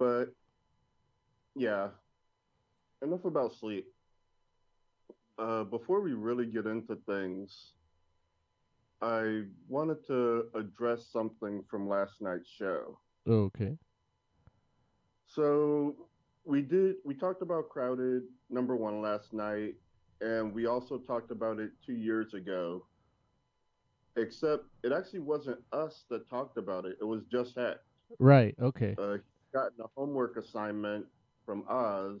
But yeah, enough about sleep. Uh, before we really get into things, I wanted to address something from last night's show. Okay. So we did we talked about crowded number one last night, and we also talked about it two years ago. Except it actually wasn't us that talked about it; it was just Heck. Right. Okay. Uh, he got a homework assignment from Oz,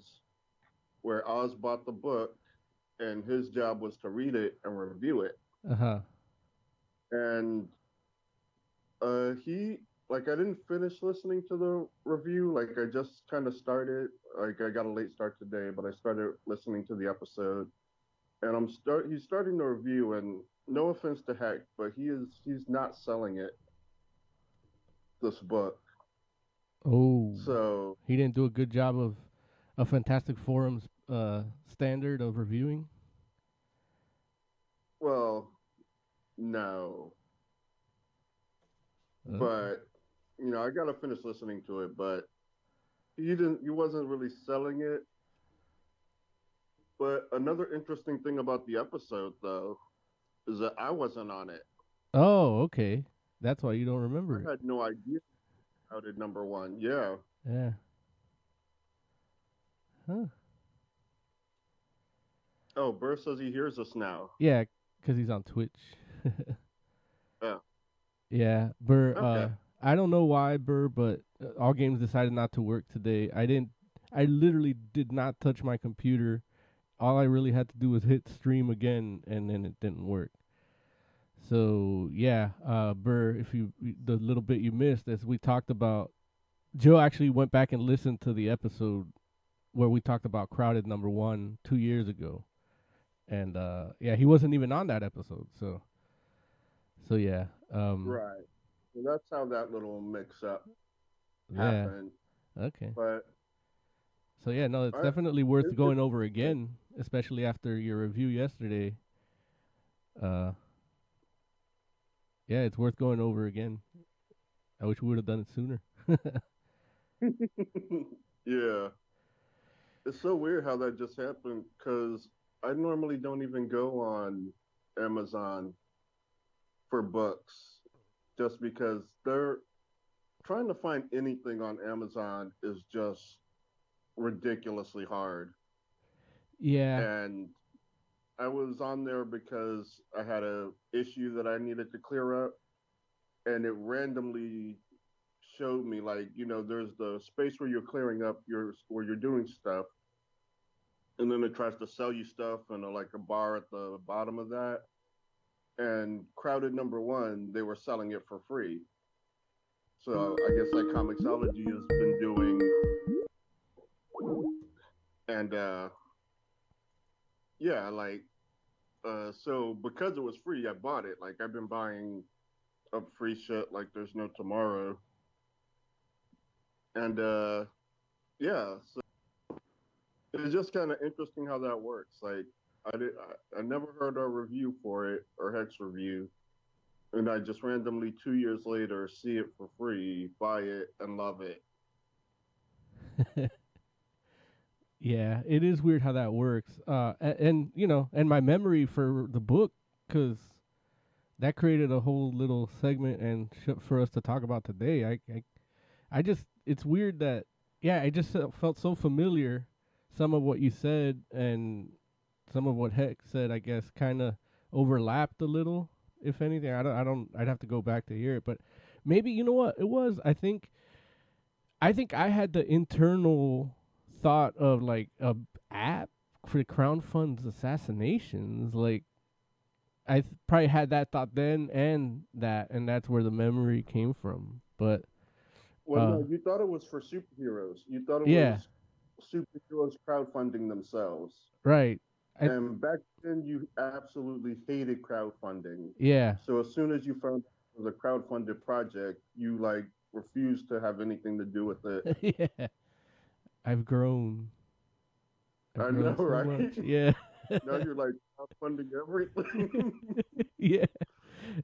where Oz bought the book, and his job was to read it and review it. Uh huh. And uh, he like I didn't finish listening to the review. Like I just kind of started. Like I got a late start today, but I started listening to the episode, and I'm start. He's starting the review, and no offense to Heck, but he is he's not selling it. This book. Oh. So he didn't do a good job of a Fantastic Forum's uh, standard of reviewing. well, no, Uh, but you know I gotta finish listening to it. But he didn't. He wasn't really selling it. But another interesting thing about the episode, though, is that I wasn't on it. oh, okay. That's why you don't remember it. had no idea how did number one. Yeah. Yeah. Huh. Oh, Burr says he hears us now. Yeah, because he's on Twitch. Yeah. Yeah, Burr. Uh, Okay. I don't know why, Burr, but uh, all games decided not to work today. I didn't. I literally did not touch my computer. All I really had to do was hit stream again, and then it didn't work. So yeah, uh, Burr, if you the little bit you missed, as we talked about, Joe actually went back and listened to the episode where we talked about crowded number one two years ago, and uh, yeah, he wasn't even on that episode. So, so yeah, um, Right. So that's how that little mix up yeah, happened. okay. But So yeah, no, it's Alright. definitely worth It's going over again, especially after your review yesterday. Uh, yeah, it's worth going over again. I wish we would have done it sooner. yeah. It's so weird how that just happened because I normally don't even go on Amazon for books just because they're trying to find anything on Amazon is just ridiculously hard. yeah, And I was on there because I had a issue that I needed to clear up and it randomly showed me like, you know, there's the space where you're clearing up your where you're doing stuff. And then it tries to sell you stuff and like a bar at the bottom of that. And crowded number one, they were selling it for free. So I guess like Comixology has been doing and uh yeah, like uh so because it was free, I bought it. Like I've been buying up free shit like there's no tomorrow. And uh yeah, so it's just kind of interesting how that works. Like I did I, I never heard a review for it or Hex review. And I just randomly two years later see it for free, buy it, and love it. yeah, it is weird how that works. Uh, and, and you know, and my memory for the book, because that created a whole little segment and sh- for us to talk about today. I, I, I just, it's weird that, yeah, I just felt- so familiar. Some of what you said and some of what Heck said, I guess, kind of overlapped a little. If anything, I don't, I don't, I'd have to go back to hear it, but maybe you know what it was. I think, I think I had the internal thought of like a app for the Crown Fund's assassinations. Like, I th- probably had that thought then and that, and that's where the memory came from. But Well, Uh, no, you thought it was for superheroes. You thought it Yeah. was superheroes crowdfunding themselves. right, I- and back then, you absolutely hated crowdfunding. yeah, So as soon as you found it was a crowdfunded project, you like refused to have anything to do with it. yeah. I've grown. I've I grown know, so right? much. Yeah. now you're like funding everything. yeah,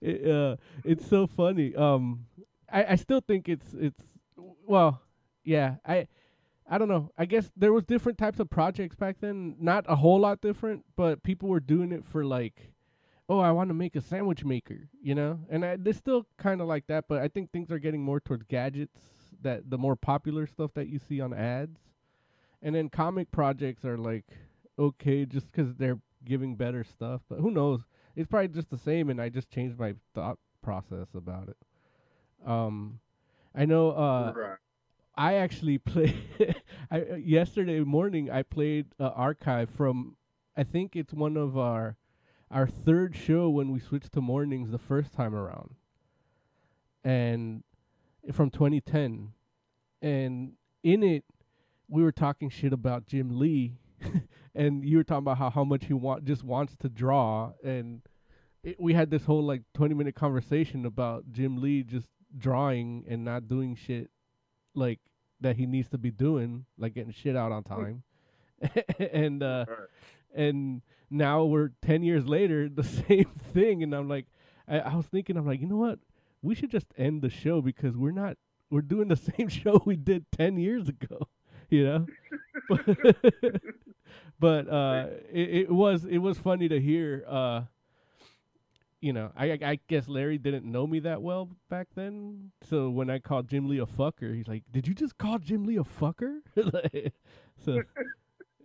it, uh, it's so funny. Um, I, I still think it's it's well, yeah, I I don't know. I guess there was different types of projects back then. Not a whole lot different, but people were doing it for like, oh, I want to make a sandwich maker, you know. And I, they're still kind of like that, but I think things are getting more towards gadgets. That the more popular stuff that you see on ads, and then comic projects are like okay, just because they're giving better stuff. But who knows? It's probably just the same, and I just changed my thought process about it. Um, I know. Uh, right. I actually played I uh, yesterday morning. I played uh, archive from. I think it's one of our our third show when we switched to mornings the first time around, and from 2010, and in it we were talking shit about Jim Lee, and you were talking about how how much he want just wants to draw, and it, we had this whole like 20 minute conversation about Jim Lee just drawing and not doing shit like that he needs to be doing, like getting shit out on time. and uh and now we're 10 years later the same thing. And I'm like I, I was thinking I'm like, you know what? We should just end the show because we're not we're doing the same show we did 10 years ago, you know? but uh it, it was it was funny to hear uh you know, I I guess Larry didn't know me that well back then. So when I called Jim Lee a fucker, he's like, "Did you just call Jim Lee a fucker?" So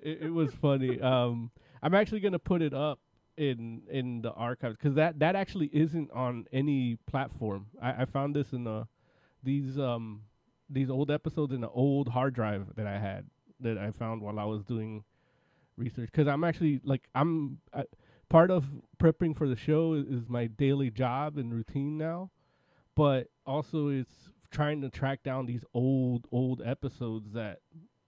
it, it was funny. Um, I'm actually gonna put it up in in the archives because that that actually isn't on any platform. I, I found this in the these um these old episodes in the old hard drive that I had that I found while I was doing research because I'm actually like I'm part of prepping for the show is, is my daily job and routine now, but also it's trying to track down these old old episodes that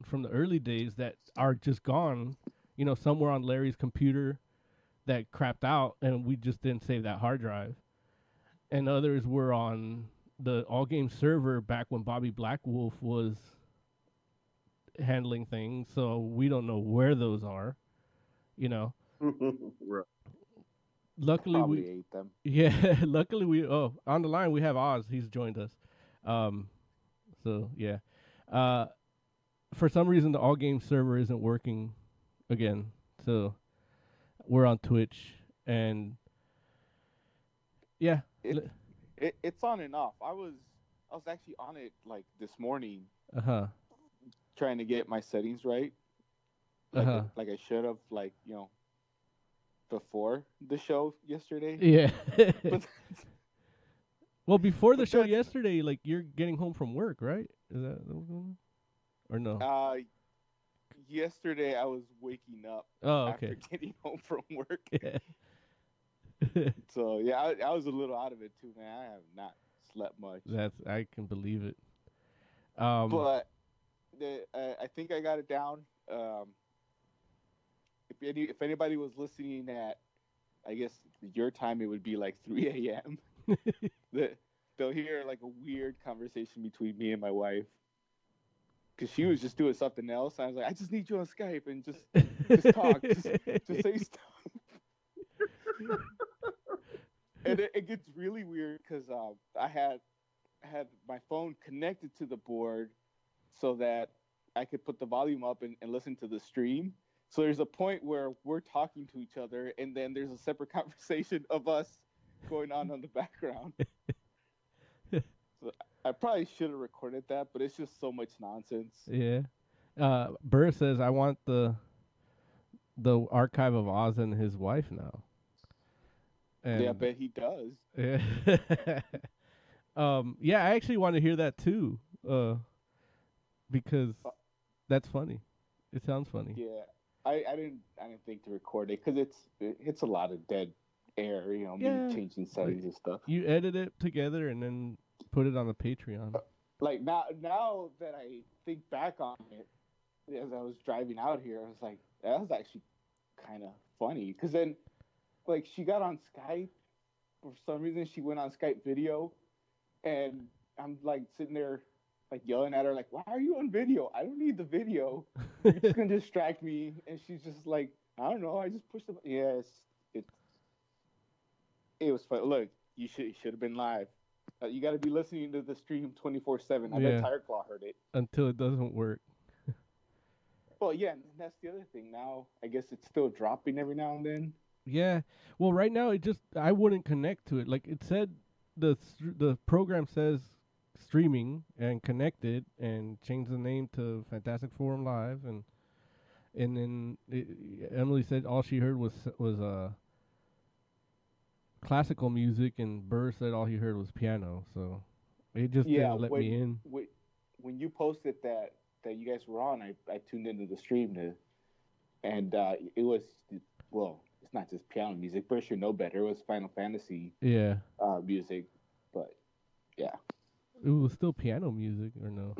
from the early days that are just gone, you know, somewhere on Larry's computer that crapped out and we just didn't save that hard drive. And others were on the all game server back when Bobby Blackwolf was handling things, so we don't know where those are. You know. right. Luckily Probably we ate them. yeah, luckily we oh on the line we have Oz. He's joined us. Um, so yeah. Uh, for some reason the all game server isn't working again. So we're on Twitch and yeah. It- It, it's on and off. I was I was actually on it like this morning uh-huh. trying to get my settings right. Like, I- Uh-huh. like I should have like, you know, before the show yesterday. Yeah. But well, before the show yesterday, like you're getting home from work, right? Is that what was going on? or no? uh yesterday I was waking up oh, after getting home from work. Yeah. So yeah, I, I was a little out of it too, man. I have not slept much. That's I can believe it. Um, but the, uh, I think I got it down. Um, if any, if anybody was listening at, I guess your time, it would be like 3 a.m. the, they'll hear like a weird conversation between me and my wife, because she was just doing something else. I was like, I just need you on Skype and just just talk, just, just say stuff. and it, it gets really weird because uh, I had had my phone connected to the board so that I could put the volume up and, and listen to the stream. So there's a point where we're talking to each other, and then there's a separate conversation of us going on in the background. I probably should have recorded that, but it's just so much nonsense. Yeah. Uh, Burr says I want the the archive of Oz and his wife now. And yeah, I bet he does. Yeah. um. Yeah, I actually want to hear that too. Uh, because Uh, that's funny. It sounds funny. Yeah, I, I didn't I didn't think to record it because it's it, it's a lot of dead air, you know, Yeah. changing settings and stuff. You edit it together and then put it on the Patreon. Uh, like now now that I think back on it, as I was driving out here, I was like, that was actually kind of funny because then like she got on Skype for some reason she went on Skype video, and I'm like sitting there like yelling at her like, why are you on video? I don't need the video. You're just gonna distract me. And she's just like, I don't know. I just pushed the. Yes, it. It was fun. Look, you should you should have been live. Uh, you got to be listening to the stream twenty four seven. I Yeah. bet Tiger Claw heard it. until it doesn't work. Well, yeah, and that's the other thing. Now, I guess it's still dropping every now and then. Yeah. Well, right now it just I wouldn't connect to it. Like it said, the str- the program says streaming and connected, and change the name to Fantastic Forum Live, and and then it, Emily said all she heard was was uh classical music, and Burr said all he heard was piano. So it just Yeah, didn't let when- me in. When, when you posted that that you guys were on, I, I tuned into the stream to, and uh, it was well, it's not just piano music. Burr should know better. It was Final Fantasy Yeah, uh, music, but yeah, it was still piano music, or no?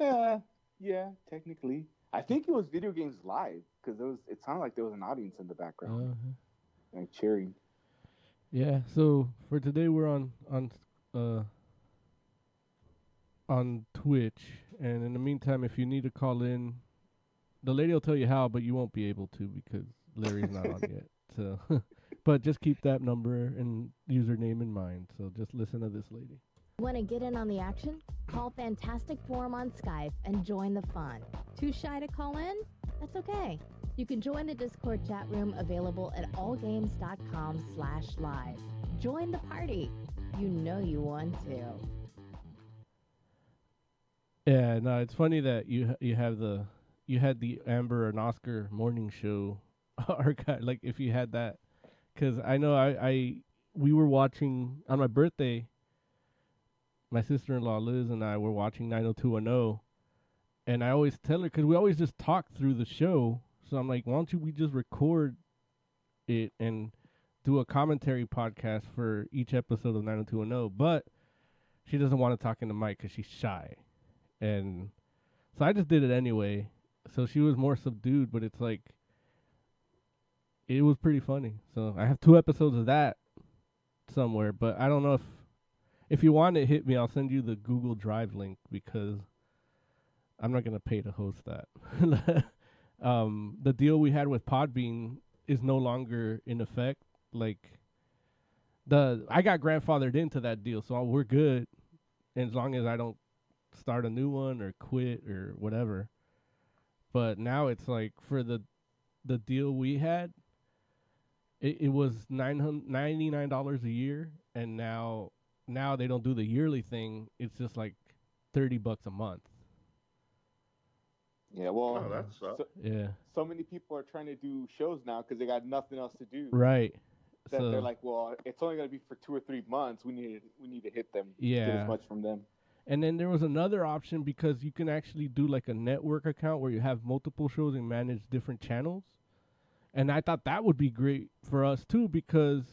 yeah, yeah. Technically, I think it was video games live because it was. It sounded like there was an audience in the background, Uh-huh. like cheering. Yeah, so for today we're on on uh on Twitch and in the meantime if you need to call in the lady will tell you how but you won't be able to because Larry's not on yet. So but just keep that number and username in mind. So just listen to this lady. Want to get in on the action? Call Fantastic Forum on Skype and join the fun. Too shy to call in? That's okay. You can join the Discord chat room available at allgames.com slash live. Join the party. You know you want to. Yeah, no, it's funny that you you have the you had the Amber and Oscar morning show archive. Like if you had that, because I know I I we were watching on my birthday. My sister in law Liz and I were watching 90210, and I always tell her because we always just talk through the show. So I'm like, why don't you we just record it and do a commentary podcast for each episode of 90210? But she doesn't want to talk in the mic because she's shy and so I just did it anyway. So she was more subdued, but it's like it was pretty funny. So I have two episodes of that somewhere, but I don't know if if you want it, hit me. I'll send you the Google Drive link because I'm not gonna pay to host that. um, the deal we had with Podbean is no longer in effect. Like the I got grandfathered into that deal, so we're good. As long as I don't start a new one or quit or whatever. But now it's like for the the deal we had, it, it was nine ninety nine dollars a year, and now now they don't do the yearly thing. It's just like thirty bucks a month. Yeah, well, Oh, that sucks. so, Yeah, so many people are trying to do shows now because they got nothing else to do. right. That so they're like, well, it's only gonna be for two or three months. We need we need to hit them. Yeah. Get as much from them. And then there was another option because you can actually do like a network account where you have multiple shows and manage different channels. And I thought that would be great for us too because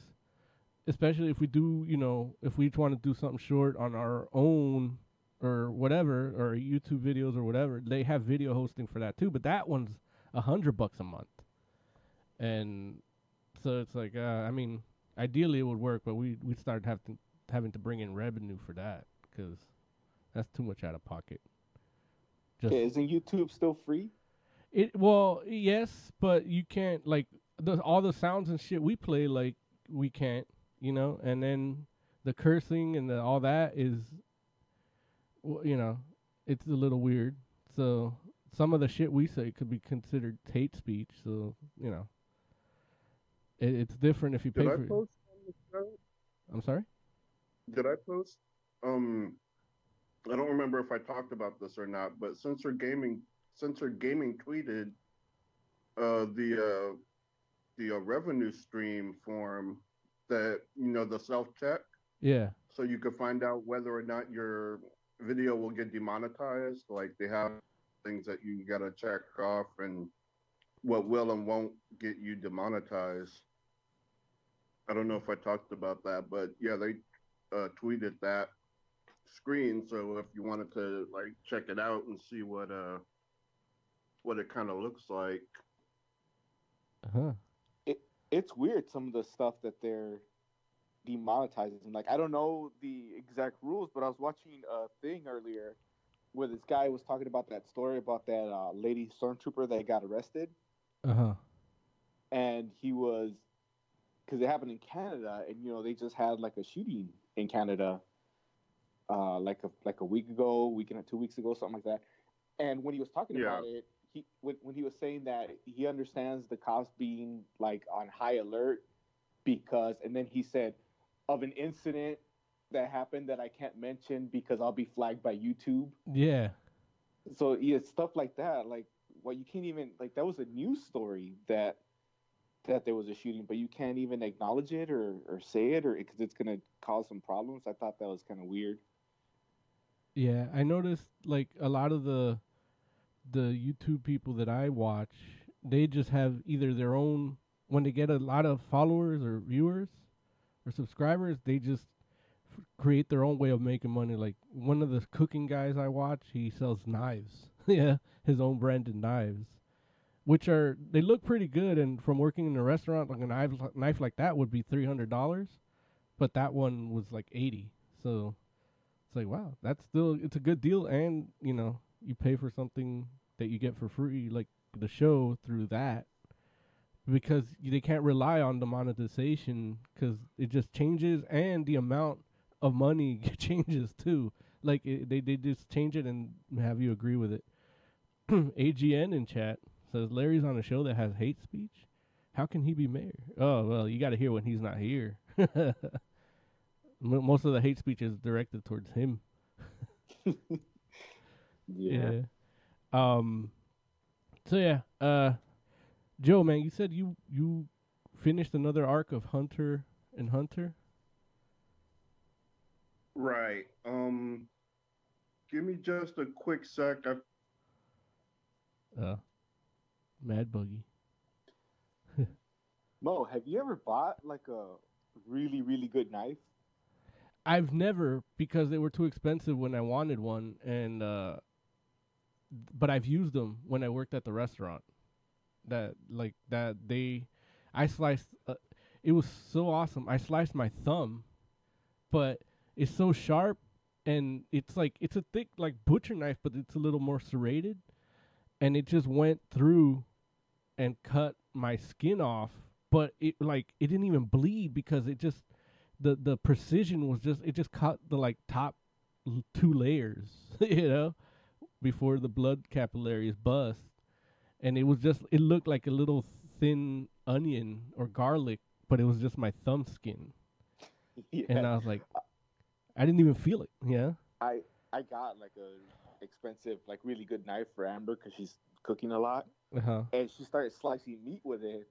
especially if we do, you know, if we each want to do something short on our own or whatever or YouTube videos or whatever, they have video hosting for that too, but that one's a hundred bucks a month. And so it's like, uh, I mean, ideally it would work, but we we started having having to bring in revenue for that because that's too much out of pocket. Just Okay, isn't YouTube still free? it well, yes, but you can't like the all the sounds and shit we play like we can't, you know, and then the cursing and the, all that is w- you know, it's a little weird. So some of the shit we say could be considered hate speech, so, you know. It, it's different if you pay Did I for post on the show? I'm sorry? Did I post? Um, I don't remember if I talked about this or not, but Censored Gaming, Censored Gaming tweeted uh, the uh, the uh, revenue stream form that you know the self check, Yeah. so you could find out whether or not your video will get demonetized. Like they have things that you gotta check off, and what will and won't get you demonetized. I don't know if I talked about that, but yeah, they uh, tweeted that screen. So if you wanted to like check it out and see what uh what it kind of looks like, Uh-huh. It's weird some of the stuff that they're demonetizing. Like I don't know the exact rules, but I was watching a thing earlier where this guy was talking about that story about that uh, lady stormtrooper that got arrested, Uh-huh. and he was because it happened in Canada, and you know they just had like a shooting in Canada, uh, like a like a week ago, week and two weeks ago, something like that. And when he was talking Yeah. about it, he when, when he was saying that he understands the cops being like on high alert because, and then he said of an incident that happened that I can't mention because I'll be flagged by YouTube. Yeah. So yeah, stuff like that, like well, you can't even like that was a news story that that there was a shooting, but you can't even acknowledge it or or say it or because it's gonna cause some problems. I thought that was kind of weird. Yeah, I noticed like a lot of the the YouTube people that I watch, they just have either their own when they get a lot of followers or viewers or subscribers, they just f- create their own way of making money. Like one of the cooking guys I watch, he sells knives. yeah, his own branded knives, which are they look pretty good. And from working in a restaurant, like a knife knife like that would be three hundred dollars, but that one was like eighty. So it's like wow, that's still it's a good deal, and you know you pay for something that you get for free, like the show through that, because y- they can't rely on the monetization because it just changes, and the amount of money changes too. Like it, they they just change it and have you agree with it. AGN in chat says Larry's on a show that has hate speech. How can he be mayor? Oh well, you got to hear when he's not here. M- Most of the hate speech is directed towards him. Yeah. Um. So yeah, uh, Joe, man, you said you you finished another arc of Hunter and Hunter. Right. Um, give me just a quick sec. I Uh, Mad Buggy. Mo, have you ever bought like a really really good knife? I've never because they were too expensive when I wanted one, and uh, but I've used them when I worked at the restaurant. That like that they, I sliced. Uh, it was so awesome. I sliced my thumb, but it's so sharp, and it's like it's a thick like butcher knife, but it's a little more serrated, and it just went through, and cut my skin off. But it like it didn't even bleed because it just the the precision was just it just cut the like top l- two layers, you know, before the blood capillaries bust, and it was just it looked like a little thin onion or garlic, but it was just my thumb skin, yeah. and I was like, I didn't even feel it, yeah, I I got like a expensive like really good knife for Amber because she's cooking a lot, uh huh, and she started slicing meat with it,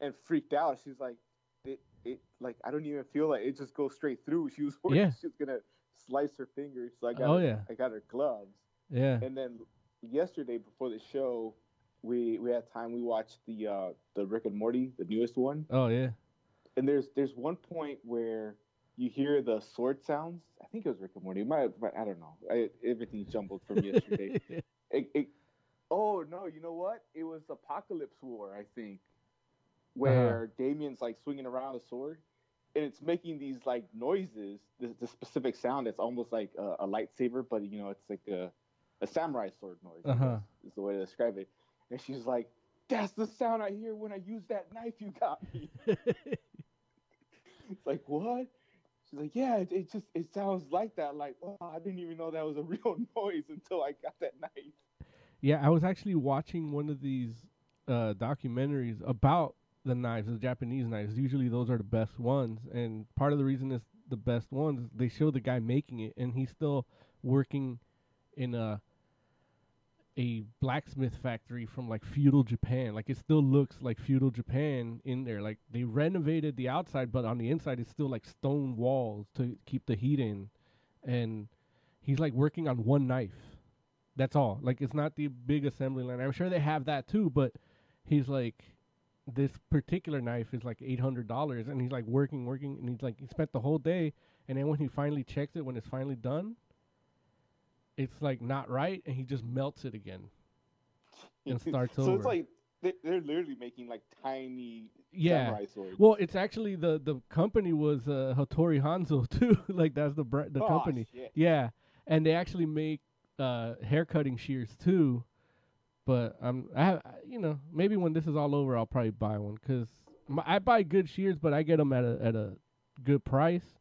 and freaked out. She's like, it it like I don't even feel like it just goes straight through. She was worried Yeah. she was gonna slice her fingers, so I got Oh, her, yeah. I got her gloves. yeah, And then yesterday before the show, we we had time. We watched the uh the Rick and Morty, the newest one. oh yeah, And there's there's one point where you hear the sword sounds. I think it was Rick and Morty. It might, but I don't know. I, everything's jumbled from yesterday. it, it, oh no, you know what? It was Apocalypse War, I think, where Damien's like swinging around a sword, and it's making these like noises. This the specific sound that's almost like a, a lightsaber, but you know, it's like a a samurai sword noise. Uh-huh. Is the way to describe it. And she's like, "That's the sound I hear when I use that knife you got me." It's like what? She's like, yeah, it, it just it sounds like that. Like, oh, I didn't even know that was a real noise until I got that knife. Yeah, I was actually watching one of these uh, documentaries about the knives, the Japanese knives. Usually, those are the best ones, and part of the reason it's the best ones, they show the guy making it, and he's still working in a a blacksmith factory from like feudal Japan. Like it still looks like feudal Japan in there. Like they renovated the outside, but on the inside it's still like stone walls to keep the heat in, and he's like working on one knife. That's all. Like it's not the big assembly line. I'm sure they have that too, but he's like this particular knife is like eight hundred dollars and he's like working, working and he's like he spent the whole day and then when he finally checks it when it's finally done, it's like not right and he just melts it again. And starts so over. it's like they- they're literally making like tiny Yeah. samurai swords. Well, it's actually the the company was uh, Hattori Hanzo too. like that's the br- the Oh, company. shit. Yeah, and they actually make uh, hair cutting shears too. But I'm, I have, you know, maybe when this is all over, I'll probably buy one because I buy good shears, but I get them at a at a good price.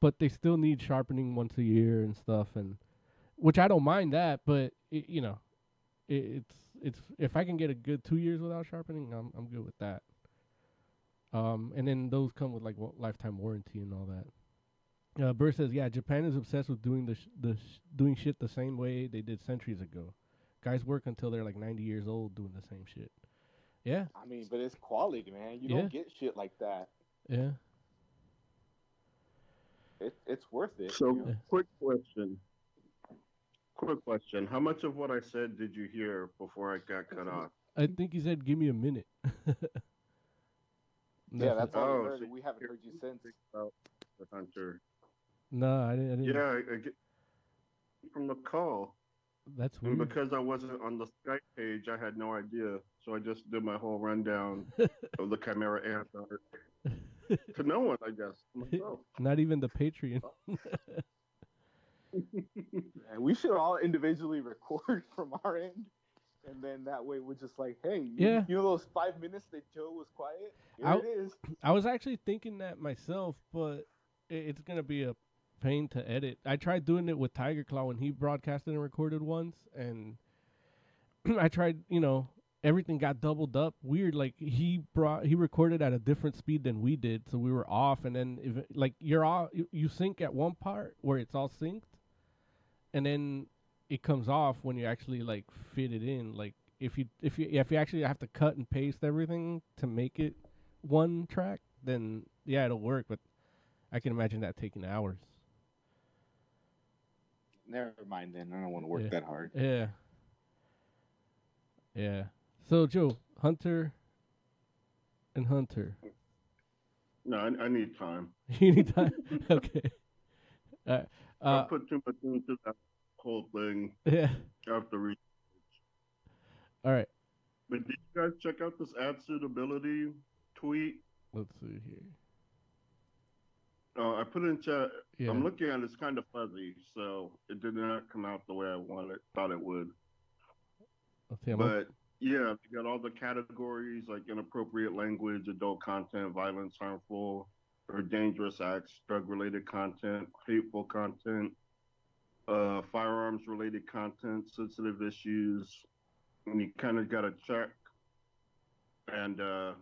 but they still need sharpening once a year and stuff, and which I don't mind that, but it, you know, it, it's it's if I can get a good two years without sharpening, I'm I'm good with that. Um, and then those come with like wa- lifetime warranty and all that. Uh, Burr says, yeah, Japan is obsessed with doing the sh- the sh- doing shit the same way they did centuries ago. Guys work until they're like 90 years old doing the same shit. Yeah, I mean, but it's quality, man. You Yeah. don't get shit like that. yeah. It, it's worth it. So, you know? quick question. Quick question. How much of what I said did you hear before I got cut off? I think he said, "Give me a minute." yeah, that's all Oh, we heard. so we haven't heard you since. About the hunter. no, I didn't. I didn't. Yeah, I, I get from the call, that's and because I wasn't on the Skype page, I had no idea. So I just did my whole rundown of the Chimera Ant arc to no one, I guess. Myself. Not even the Patreon. And we should all individually record from our end. And then that way we're just like, hey, you, Yeah. you know those five minutes that Joe was quiet? Here I- it is. I was actually thinking that myself, but i it's gonna be a pain to edit. I tried doing it with Tiger Claw when he broadcasted and recorded once, and I tried, you know, everything got doubled up. Weird, like he brought he recorded at a different speed than we did, so we were off. And then if like you're all you, you sync at one part where it's all synced, and then it comes off when you actually like fit it in. Like if you if you if you actually have to cut and paste everything to make it one track, then yeah, it'll work. But I can imagine that taking hours. Never mind then. I don't want to work Yeah. that hard. Yeah. Yeah. So Joe, Hunter and Hunter. No, I, I need time. You need time. okay. Uh, I uh, put too much into that whole thing yeah. after research. All right. But did you guys check out this ad suitability tweet? Let's see here. Oh, I put it in chat. Yeah. I'm looking at it, it's kind of fuzzy, so it did not come out the way I wanted, thought it would. But yeah, you got all the categories like inappropriate language, adult content, violence, harmful or dangerous acts, drug related content, hateful content, uh, firearms related content, sensitive issues. And you kind of got to check. And uh,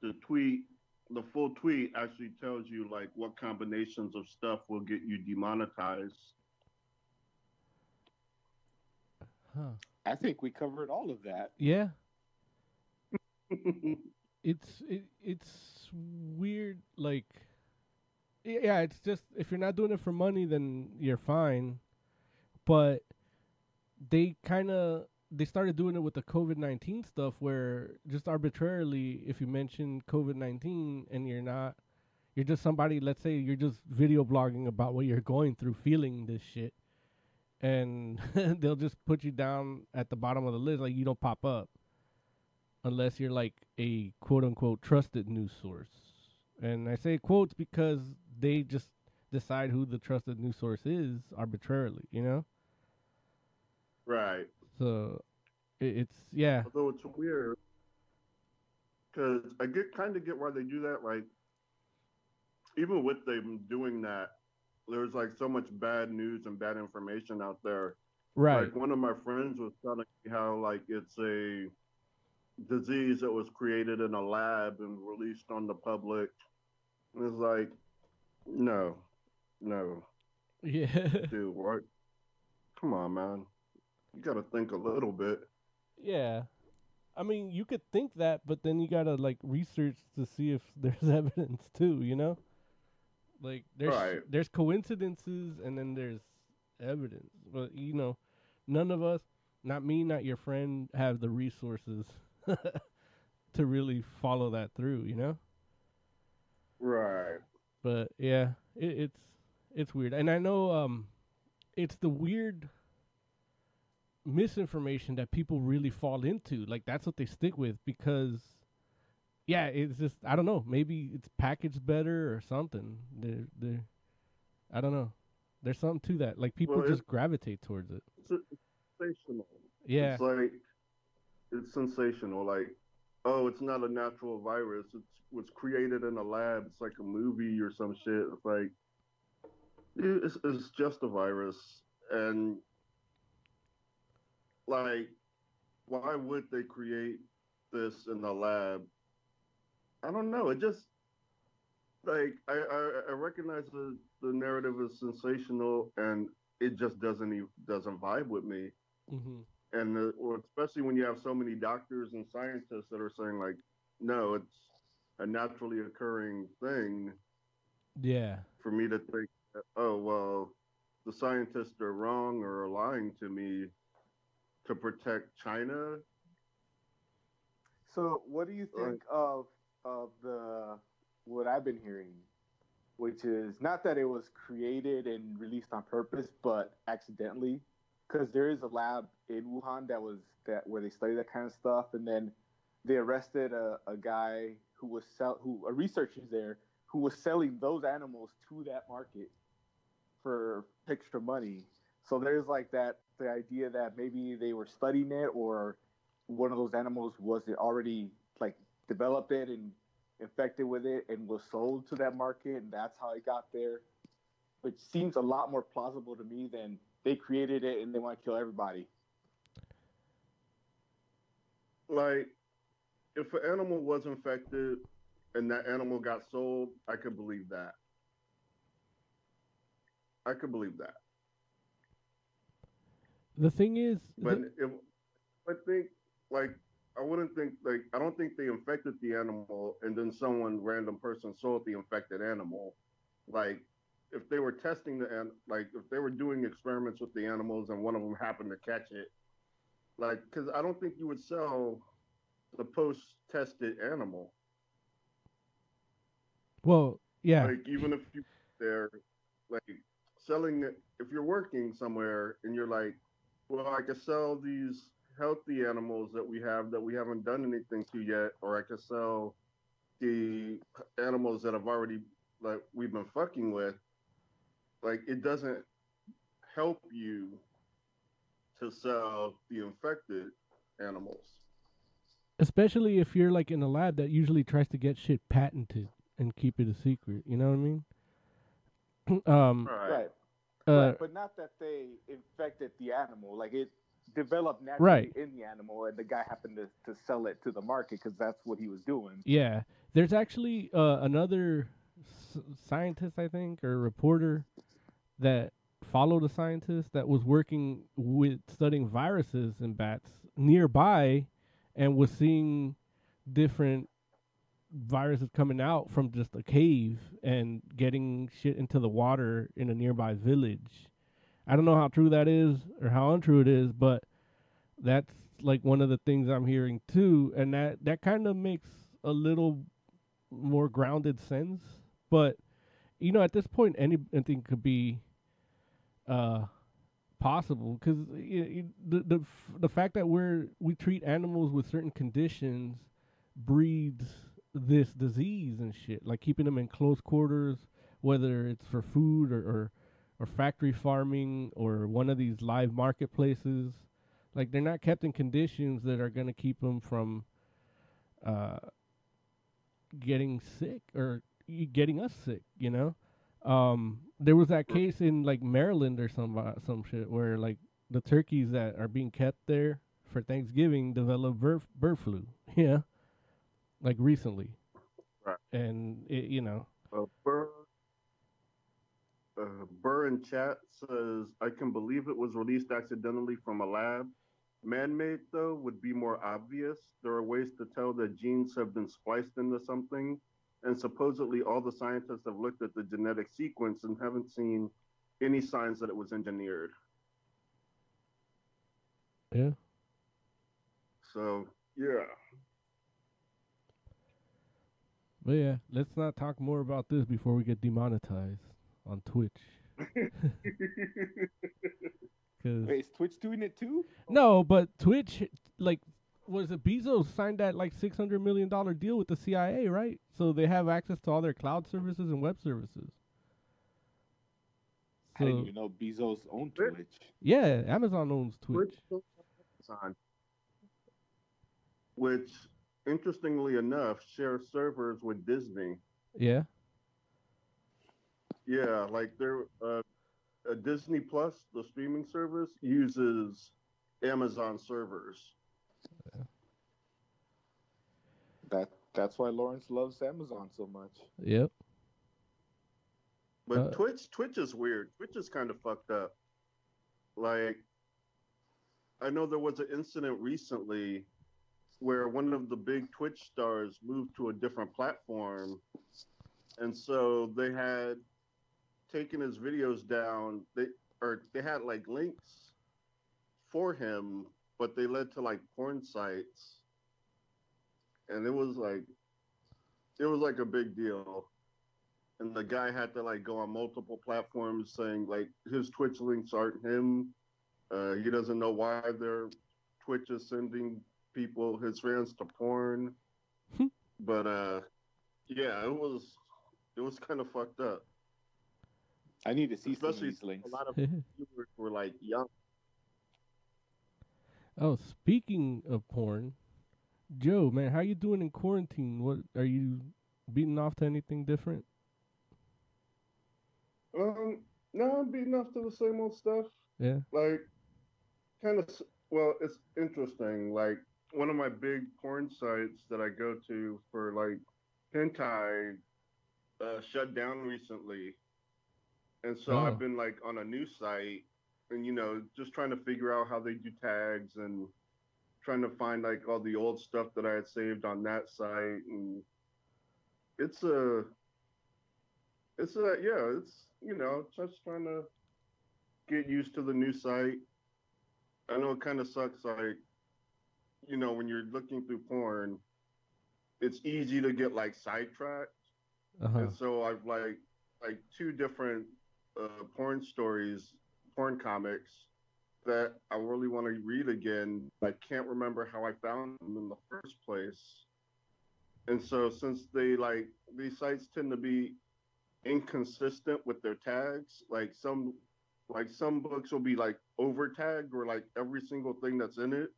the tweet, the full tweet actually tells you like what combinations of stuff will get you demonetized. huh. I think we covered all of that. Yeah. it's it, it's weird like yeah it's just if you're not doing it for money then you're fine. But they kind of they started doing it with the covid-19 stuff where just arbitrarily if you mention covid-19 and you're not you're just somebody let's say you're just video blogging about what you're going through feeling this shit and they'll just put you down at the bottom of the list like you don't pop up unless you're like a quote unquote trusted news source. And I say quotes because they just decide who the trusted news source is arbitrarily, you know? right. So it's yeah. Although it's weird because I get kind of get why they do that. Like, even with them doing that, there's like so much bad news and bad information out there. Right. Like one of my friends was telling me how like it's a disease that was created in a lab and released on the public. And it's like, no, no, Yeah. dude, what? Come on, man. You got to think a little bit. yeah. I mean, you could think that, but then you gotta like research to see if there's evidence too. You know, like there's Right. there's coincidences and then there's evidence, but you know, none of us, not me, not your friend, have the resources to really follow that through. You know, Right. but yeah, it, it's it's weird, and I know um, it's the weird misinformation that people really fall into. Like that's what they stick with because, yeah, it's just I don't know. Maybe it's packaged better or something. They're they I don't know. There's something to that. Like people Well, just gravitate towards it. It's, it's sensational. Yeah, It's like it's sensational. Like oh, it's not a natural virus. It's was created in a lab. It's like a movie or some shit. It's like it's, it's just a virus, and like, why would they create this in the lab? I don't know. It just like I I, I recognize the the narrative is sensational, and it just doesn't even, doesn't vibe with me. Mm-hmm. And the, or especially when you have so many doctors and scientists that are saying like, no, it's a naturally occurring thing. Yeah. For me to think, oh well, the scientists are wrong or are lying to me to protect China. So, what do you think of of the what I've been hearing, which is not that it was created and released on purpose, but accidentally, because there is a lab in Wuhan that was that where they study that kind of stuff, and then they arrested a, a guy who was sell who a researcher there who was selling those animals to that market for extra money. So there's like that the idea that maybe they were studying it or one of those animals was it already like developed it and infected with it and was sold to that market and that's how it got there. Which seems a lot more plausible to me than they created it and they want to kill everybody. Like if an animal was infected and that animal got sold, I could believe that. I could believe that. The thing is, but the, if, I think like I wouldn't think like I don't think they infected the animal and then someone random person sold the infected animal. Like if they were testing the like if they were doing experiments with the animals and one of them happened to catch it, like because I don't think you would sell the post-tested animal. Well, yeah. Like even if you they're like selling it if you're working somewhere and you're like, well, I could sell these healthy animals that we have that we haven't done anything to yet, or I could sell the animals that have already like we've been fucking with. Like it doesn't help you to sell the infected animals especially if you're like in a lab that usually tries to get shit patented and keep it a secret. You know what I mean? um, right. Right. uh, right. But not that they infected the animal. Like it developed naturally Right. in the animal, and the guy happened to, to sell it to the market because that's what he was doing. Yeah, there's actually uh, another s- scientist, I think, or reporter that followed a scientist that was working with studying viruses in bats nearby, and was seeing different viruses coming out from just a cave and getting shit into the water in a nearby village. I don't know how true that is or how untrue it is, but that's like one of the things I'm hearing too, and that that kind of makes a little more grounded sense. But you know, at this point, any- anything could be uh possible because the the f- the fact that we're we treat animals with certain conditions breeds this disease and shit, like keeping them in close quarters, whether it's for food or or, or factory farming or one of these live marketplaces. Like they're not kept in conditions that are going to keep them from uh getting sick or getting us sick you know um there was that case in like Maryland or some uh, some shit where like the turkeys that are being kept there for Thanksgiving developed bird bird flu yeah like recently Right. and it, you know Uh, Burr, uh, Burr in chat says, I can believe it was released accidentally from a lab. Man made, though, would be more obvious. There are ways to tell that genes have been spliced into something. And supposedly, all the scientists have looked at the genetic sequence and haven't seen any signs that it was engineered. yeah So, yeah. but yeah let's not talk more about this before we get demonetized on Twitch cuz Wait, is Twitch doing it too? No, but Twitch, like, was it Bezos signed that like six hundred million dollar deal with the CIA, right? So they have access to all their cloud services and web services. I didn't So even know Bezos owned Wait. Twitch. yeah, Amazon owns Twitch. Which, Amazon, which interestingly enough, share servers with Disney. Yeah. Yeah, like there, uh, uh, Disney Plus, the streaming service, uses Amazon servers. That that's why Lawrence loves Amazon so much. Yep. But Uh, Twitch, Twitch is weird. Twitch is kind of fucked up. Like, I know there was an incident recently where one of the big Twitch stars moved to a different platform, and so they had taken his videos down. They or they had like links for him, but they led to like porn sites, and it was like, it was like a big deal and the guy had to like go on multiple platforms saying like his Twitch links aren't him. Uh, he doesn't know why their Twitch is sending people his fans to porn. but uh, yeah, it was it was kind of fucked up. I need to see some of Especially these links. a lot of viewers were like young. Oh, speaking of porn, Joe, man, how you doing in quarantine? What are you beating off to anything different? Um, no, I'm beating off to the same old stuff. Yeah. like kind of well it's interesting like one of my big porn sites that i go to for like hentai uh, shut down recently and so Oh. i've been like on a new site and you know just trying to figure out how they do tags and trying to find like all the old stuff that i had saved on that site and it's a it's a yeah it's you know just trying to get used to the new site. I know it kind of sucks, like, you know, when you're looking through porn, it's easy to get like sidetracked. Uh huh. And so I've like like two different uh, porn stories, porn comics that I really want to read again. I can't remember how I found them in the first place. And so since they like these sites tend to be inconsistent with their tags, like some like some books will be like over tagged or like every single thing that's in it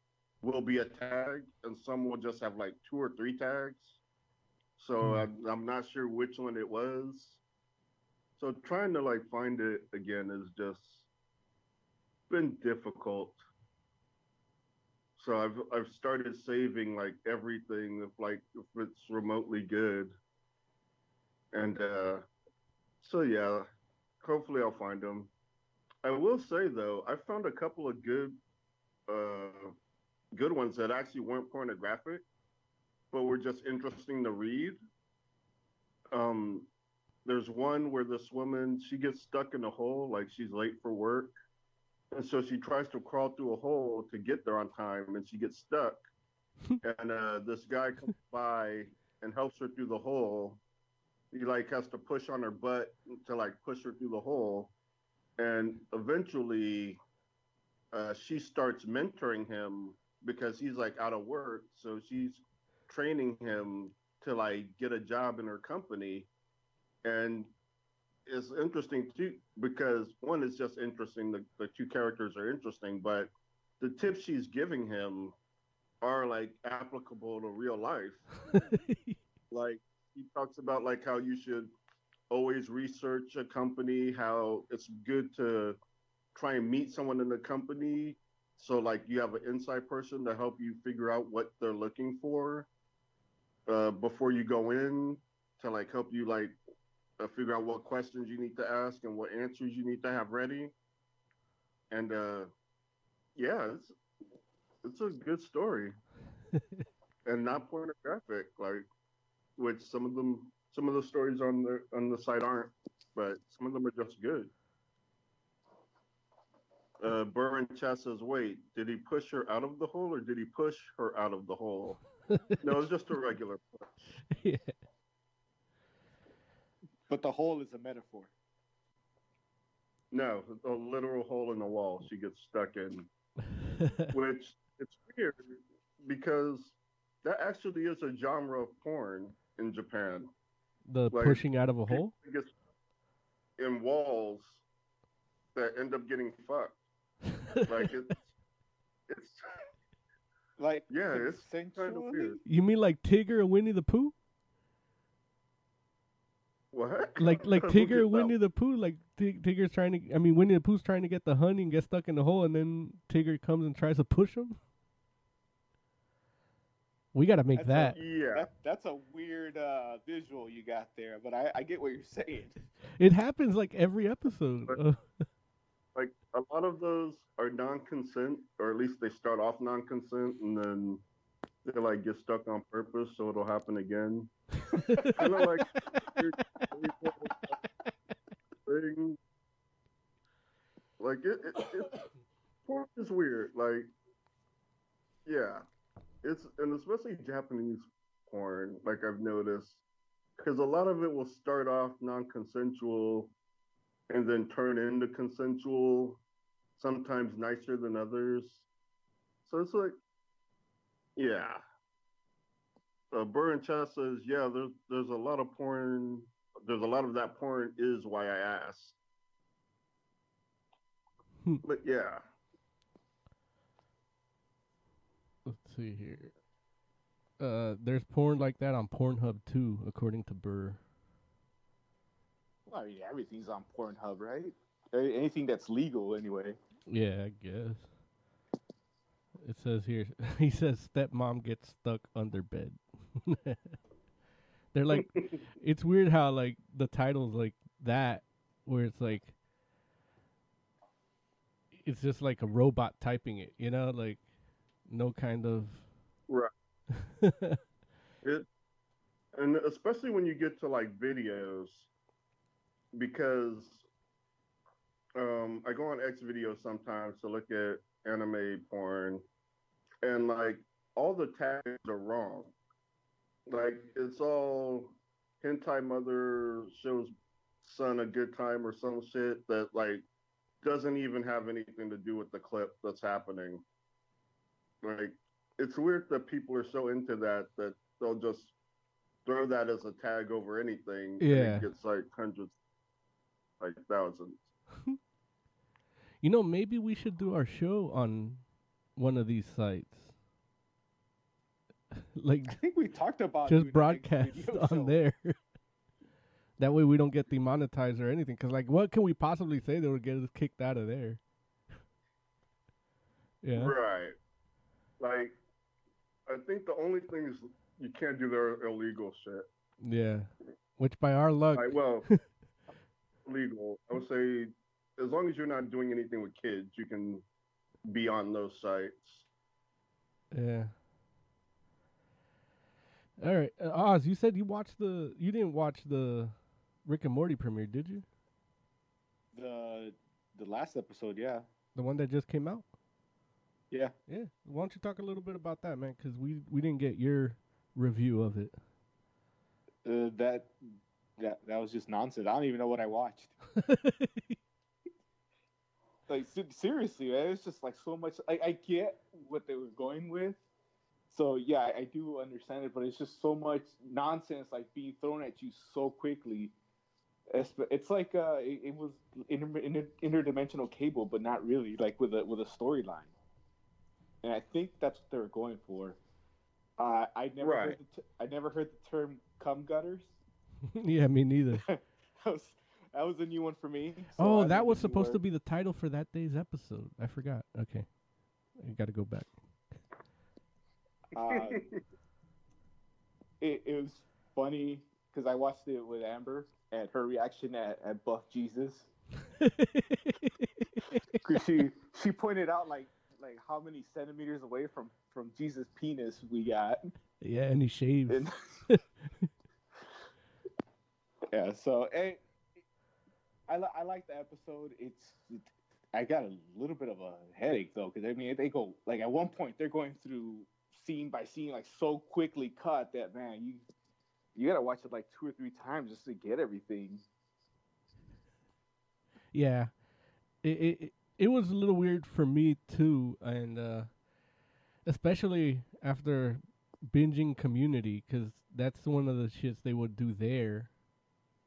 will be a tag and some will just have like two or three tags. So Hmm. I'm, I'm not sure which one it was. So trying to like find it again is just been difficult. So I've I've started saving like everything if like if it's remotely good. And uh so yeah, hopefully I'll find them. I will say though, I found a couple of good uh good ones that actually weren't pornographic, but were just interesting to read. Um there's one where this woman she gets stuck in a hole like she's late for work and so she tries to crawl through a hole to get there on time and she gets stuck. And uh, this guy comes by and helps her through the hole. He like has to push on her butt to like push her through the hole. And eventually uh, she starts mentoring him because he's like out of work. So she's training him to like get a job in her company. And it's interesting too because one is just interesting the, the two characters are interesting but the tips she's giving him are like applicable to real life. Like he talks about like how you should always research a company how it's good to try and meet someone in the company. So like you have an inside person to help you figure out what they're looking for uh, before you go in to like help you like uh, figure out what questions you need to ask and what answers you need to have ready. And uh, yeah, it's it's a good story and not pornographic, like which some of them some of the stories on the on the site aren't, but some of them are just good. Uh, Burn Chess says, "Wait, did he push her out of the hole, or did he push her out of the hole?" no, it's just a regular push. yeah. But the hole is a metaphor. No, a literal hole in the wall she gets stuck in, which it's weird because that actually is a genre of porn in Japan. the Like, pushing out of a hole. People in walls that end up getting fucked. Like it's it's Like Yeah, it's kind of weird. You mean like Tigger and Winnie the Pooh? What? Like like Tigger at and. Winnie the Pooh? Like Tig- Tigger's trying to, I mean Winnie the Pooh's trying to get the honey and get stuck in the hole, and then Tigger comes and tries to push him. We gotta make That's that. Yeah. That, that's a weird uh, visual you got there, but I, I get what you're saying. It happens like every episode. But- like a lot of those are non-consent, or at least they start off non-consent, and then they like get stuck on purpose, so it'll happen again. Like thing. Like it, it, it porn is weird. Like, yeah, it's and especially Japanese porn. Like I've noticed, because a lot of it will start off non-consensual and then turn into consensual, sometimes nicer than others. So it's like, yeah. So Burr and Chess says, yeah, there's there's a lot of porn. There's a lot of that porn is why I asked. Hmm. but yeah, Let's see here. Uh, there's porn like that on Pornhub too, according to Burr. Well, I mean, everything's on Pornhub, right? Anything that's legal, anyway. Yeah, I guess. It says here. He says stepmom gets stuck under bed. They're like, it's weird how like the titles like that, where it's like, it's just like a robot typing it, you know, like no kind of. Right. it, and especially when you get to like videos, because um, I go on X videos sometimes to look at anime porn, and like all the tags are wrong. Like it's all hentai mother shows son a good time or some shit that like doesn't even have anything to do with the clip that's happening. Like it's weird that people are so into that that they'll just throw that as a tag over anything. Yeah. it gets like hundreds, like thousands. You know, maybe we should do our show on one of these sites. like I think we talked about just broadcast on show. there. that way we don't get demonetized or anything. Cause like, what can we possibly say that would get us kicked out of there? yeah. Right. Like, I think the only thing is you can't do their illegal shit. Yeah. Which by our luck, Like, well, legal. I would say as long as you're not doing anything with kids, you can be on those sites. yeah. All right, uh, Oz. You said you watched the. You didn't watch the Rick and Morty premiere, did you? The the last episode, yeah, The one that just came out. yeah. Yeah. Why don't you talk a little bit about that, man? Because we we didn't get your review of it. Uh, that that that was just nonsense. I don't even know what I watched. Like seriously, man, it's just like so much. I, I get what they were going with, so yeah, I, I do understand it. But it's just so much nonsense, like being thrown at you so quickly. It's, it's like uh, it, it was inter, inter, interdimensional cable, but not really, like with a with a storyline. And I think that's what they were going for. Uh, I never Right. heard the t- I never heard the term "cum gutters." yeah, me neither. that was that was a new one for me. so oh, that was supposed to be the title for that day's episode. I forgot. Okay, I got to go back. Uh, it, it was funny because I watched it with Amber and her reaction at, at Buff Jesus. Because she she pointed out like like how many centimeters away from from Jesus' penis we got. yeah, and he shaves. And yeah, so eh, I li- I like the episode. It's it, I got a little bit of a headache though because I mean they go like at one point they're going through scene by scene like so quickly cut that man you you gotta watch it like two or three times just to get everything. Yeah, it, it it- was a little weird for me too, and uh, especially after binging Community, because that's one of the shits they would do there.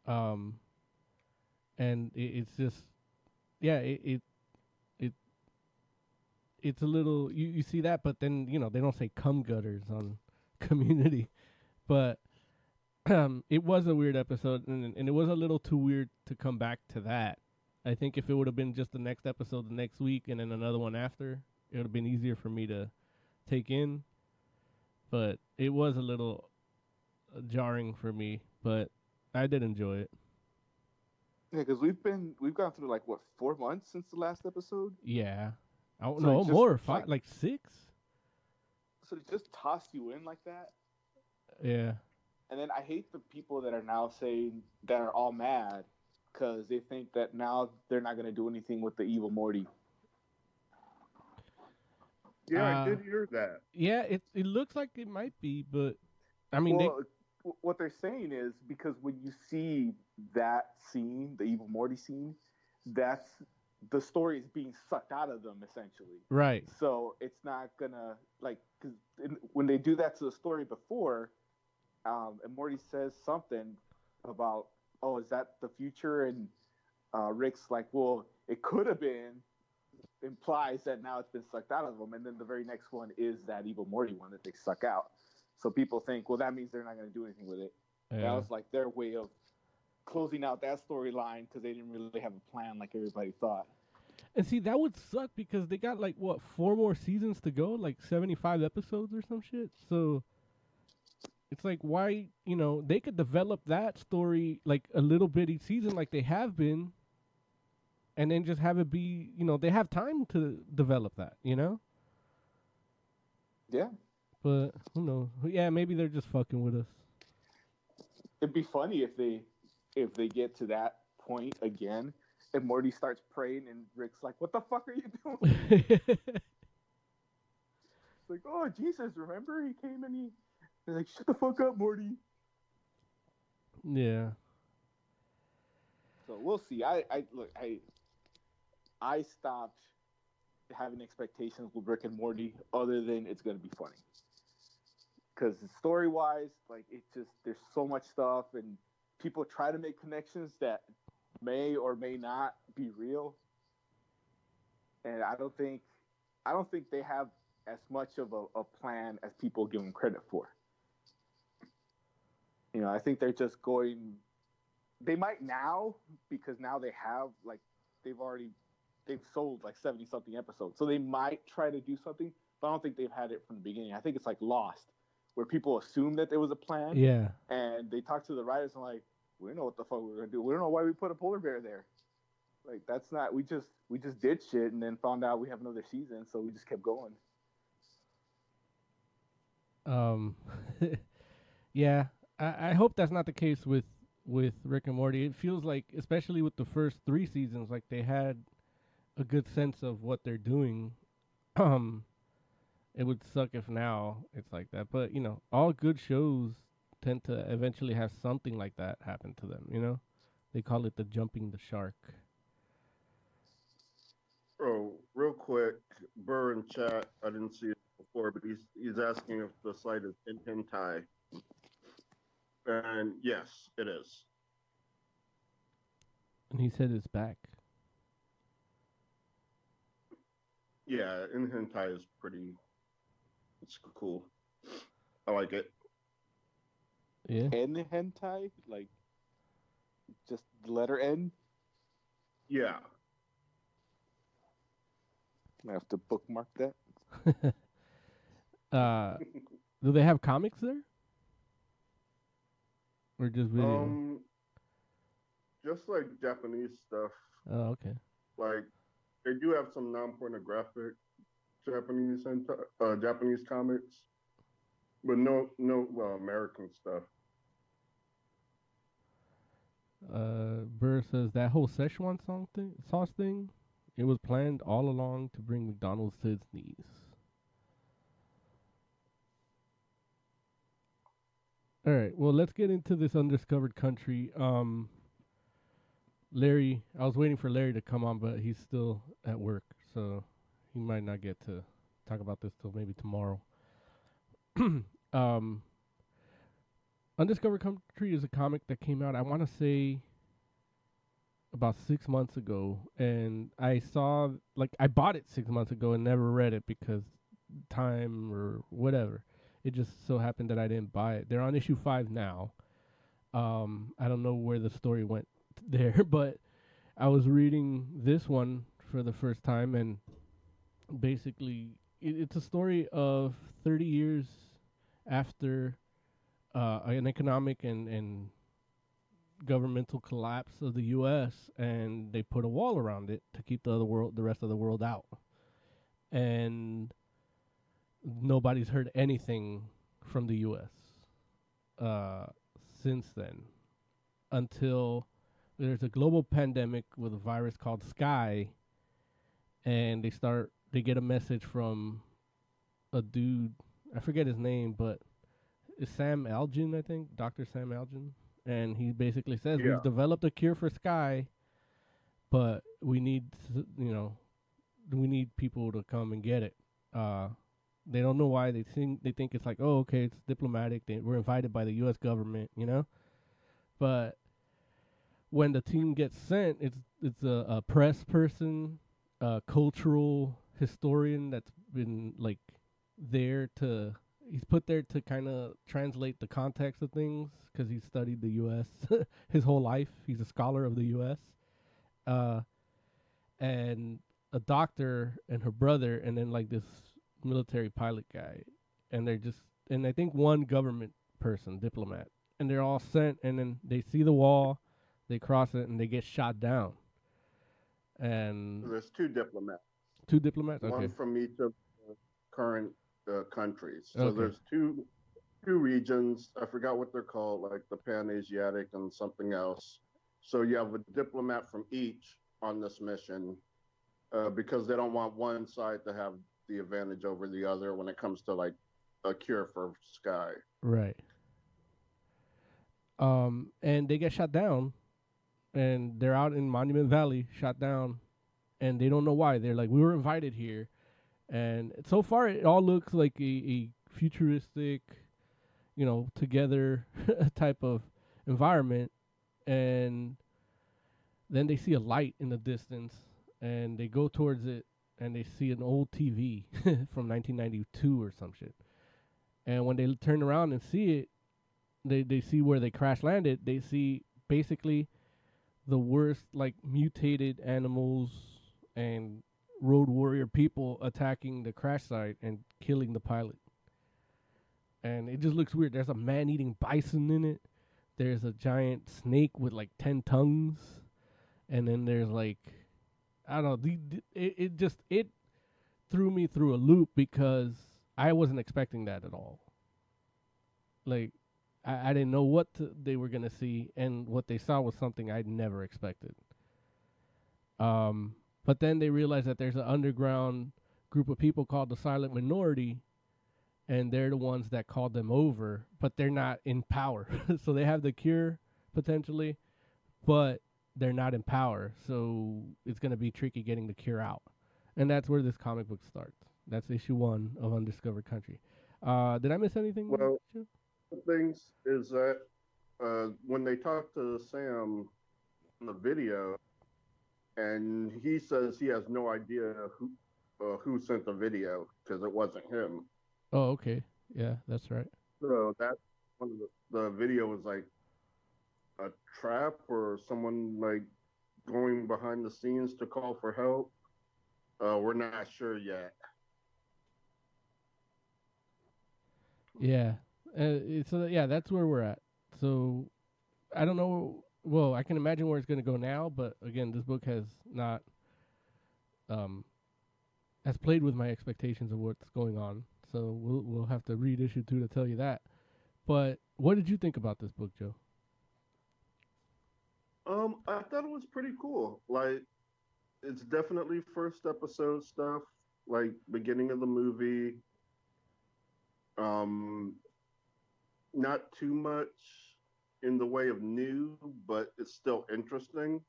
Um, and it, it's just, yeah, it, it it it's a little you, you see that, but then you know they don't say cum gutters on Community, but um, it was a weird episode, and and it was a little too weird to come back to that. I think if it would have been just the next episode the next week and then another one after, it would have been easier for me to take in. But it was a little jarring for me, but I did enjoy it. Yeah, because we've been we've gone through like what four months since the last episode. Yeah. I don't So know more five like- like six. So to just toss you in like that, Yeah. and then I hate the people that are now saying that are all mad because they think that now they're not going to do anything with the evil Morty. Yeah, Uh, I did hear that. Yeah, it it looks like it might be, but I mean they well, w- what they're saying is because when you see that scene, the evil Morty scene, that's the story is being sucked out of them essentially. right. So it's not gonna like because when they do that to the story before, um, and Morty says something about, "Oh, is that the future?" And uh, Rick's like, "Well, it could have been." Implies that now it's been sucked out of them, and then the very next one is that evil Morty one that they suck out. So people think, well, that means they're not going to do anything with it. That was like their way of closing out that storyline because they didn't really have a plan like everybody thought. And see, that would suck because they got like what four more seasons to go, like seventy-five episodes or some shit. So it's like, why, you know, they could develop that story like a little bit each season, like they have been, and then just have it be, you know, they have time to develop that, you know. Yeah, But who knows? Yeah, maybe they're just fucking with us. it'd be funny if they if they get to that point again and Morty starts praying and Rick's like, "What the fuck are you doing?" It's like, "Oh Jesus, remember he came and he." He's like, "Shut the fuck up, Morty." yeah. So we'll see. I, I look, I, I stopped having expectations with Rick and Morty, other than it's gonna be funny. Because story wise, like it just there's so much stuff, and people try to make connections that may or may not be real. And I don't think, I don't think they have as much of a, a plan as people give them credit for. You know, I think they're just going they might now because now they have like they've already they've sold like 70 something episodes so they might try to do something but i don't think they've had it from the beginning i think it's like lost where people assume that there was a plan Yeah. and they talk to the writers and like we don't know what the fuck we're gonna do we don't know why we put a polar bear there like that's not we just we just did shit and then found out we have another season so we just kept going Um, yeah, I, I hope that's not the case with with Rick and Morty. It feels like, especially with the first three seasons, like they had a good sense of what they're doing. Um, it would suck if now it's like that, but you know, all good shows tend to eventually have something like that happen to them. You know, they call it the jumping the shark. Oh, real quick, Burr in chat. I didn't see it before, but he's he's asking if the site is nhentai. And yes, it is. And he said it's back. Yeah, nhentai is pretty. It's cool. I like it. Yeah. n hentai like just the letter n Yeah. i have to bookmark that uh, do they have comics there? Or just video? Um, just like Japanese stuff. oh, okay. Like they do have some non-pornographic Japanese uh, Japanese comics, but no, no, well, American stuff. Uh, Burr says that whole Szechuan song thing, sauce thing, it was planned all along to bring McDonald's to its knees. All right, well, let's get into this undiscovered country. Um, Larry, I was waiting for Larry to come on, but he's still at work, so he might not get to talk about this till maybe tomorrow. um, Undiscovered Country is a comic that came out, I want to say, about six months ago, and I saw like I bought it six months ago and never read it because time or whatever. It just so happened that I didn't buy it. They're on issue five now. Um, I don't know where the story went there, but I was reading this one for the first time, and basically, it, it's a story of 30 years after uh, an economic and, and governmental collapse of the U.S. and they put a wall around it to keep the other world, the rest of the world out, and nobody's heard anything from the U.S. Uh, since then, until there's a global pandemic with a virus called Sky, and they start they get a message from a dude I forget his name, but it's Sam Algin, I think, Doctor Sam Algin, and he basically says Yeah. we've developed a cure for Sky, but we need you know we need people to come and get it. Uh, they don't know why they think they think it's like oh okay it's diplomatic they we're invited by the U.S. government you know, but when the team gets sent it's it's a, a press person, a cultural historian that's been like there to he's put there to kind of translate the context of things because he studied the U.S. his whole life. He's a scholar of the U.S. Uh, and a doctor and her brother, and then like this military pilot guy, and they're just and I think one government person, diplomat, and they're all sent, and then they see the wall, they cross it, and they get shot down. And There's two diplomats, two diplomats. one from each of the current uh, countries. So Okay. there's two two regions. I forgot what they're called, like the Pan Asiatic and something else. So you have a diplomat from each on this mission uh, because they don't want one side to have the advantage over the other when it comes to like a cure for Sky. Right. Um, and they get shot down, and they're out in Monument Valley, shot down, and they don't know why. They're like, we were invited here, and so far it all looks like a, a futuristic, you know, together type of environment, and then they see a light in the distance, and they go towards it, and they see an old TV from 1992 or some shit. And when they turn around and see it, they they see where they crash landed. They see basically the worst like mutated animals and road warrior people attacking the crash site and killing the pilot. And it just looks weird. There's a man eating bison in it. There's a giant snake with like 10 tongues. And then there's like I don't know, it, it just it threw me through a loop because I wasn't expecting that at all. Like, I, I didn't know what to, they were gonna see, and what they saw was something I'd never expected. Um, but then they realize that there's an underground group of people called the Silent Minority, and they're the ones that called them over, but they're not in power. so they have the cure potentially, but they're not in power. So it's gonna be tricky getting the cure out and that's where this comic book starts. That's issue one of Undiscovered Country. Uh, did I miss anything? Well- Joe? things is that uh, when they talk to Sam in the video, and he says he has no idea who uh, who sent the video because it wasn't him. oh, okay, yeah, that's right. So that one of the, the video was like a trap or someone like going behind the scenes to call for help. Uh, we're not sure yet. Yeah, uh, uh, yeah, that's where we're at. So I don't know. Well, I can imagine where it's going to go now, but again, this book has not um has played with my expectations of what's going on. So we'll we'll have to read issue two to tell you that. But what did you think about this book, Joe? Um, I thought it was pretty cool. Like, it's definitely first episode stuff, like beginning of the movie. Um, not too much in the way of new, but it's still interesting.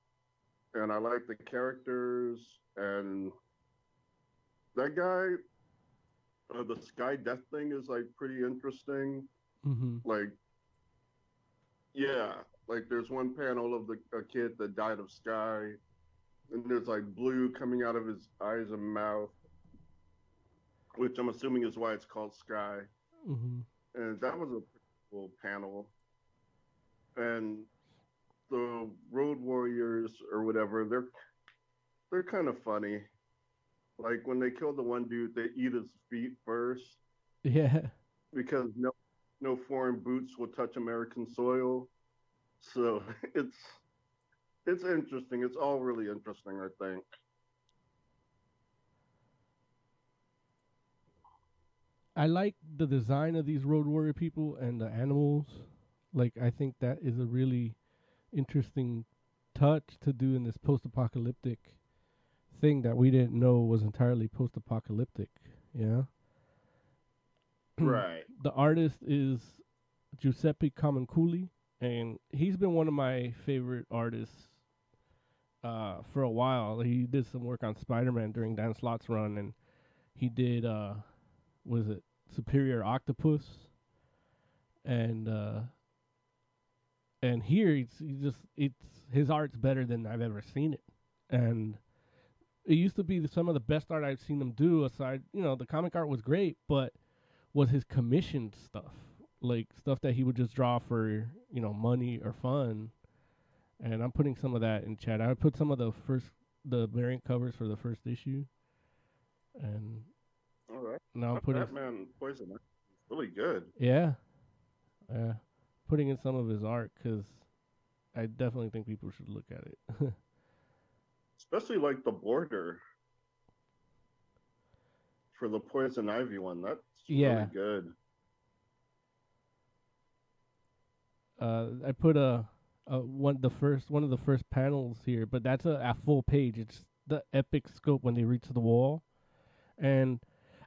And I like the characters and that guy. Uh, the Sky Death thing is like pretty interesting Mm-hmm. like yeah Like there's one panel of the a kid that died of sky, and there's like blue coming out of his eyes and mouth, which I'm assuming is why it's called Sky. hmm And that was a pretty cool panel. And the Road Warriors or whatever, they're they're kind of funny. Like when they kill the one dude, they eat his feet first Yeah. because no no foreign boots will touch American soil. So it's it's interesting. It's all really interesting, I think. I like the design of these road warrior people and the animals. Like I think that is a really interesting touch to do in this post-apocalyptic thing that we didn't know was entirely post-apocalyptic. Yeah. right. The artist is Giuseppe Camuncoli, and he's been one of my favorite artists uh, for a while. He did some work on Spider-Man during Dan Slott's run, and he did uh, was it Superior Octopus, and uh, and here it's he just it's his art's better than I've ever seen it, and it used to be the, some of the best art I've seen him do. Aside, you know, the comic art was great, but was his commissioned stuff, like stuff that he would just draw for you know money or fun. And I'm putting some of that in chat. I put some of the first the variant covers for the first issue, and All right. now I'm putting Batman Poison really good. yeah, yeah, putting in some of his art because I definitely think people should look at it. Especially like the border for the Poison Ivy one. That's Yeah. really good. uh, I put a, a one the first one of the first panels here, but that's a, a full page. It's the epic scope when they reach the wall, and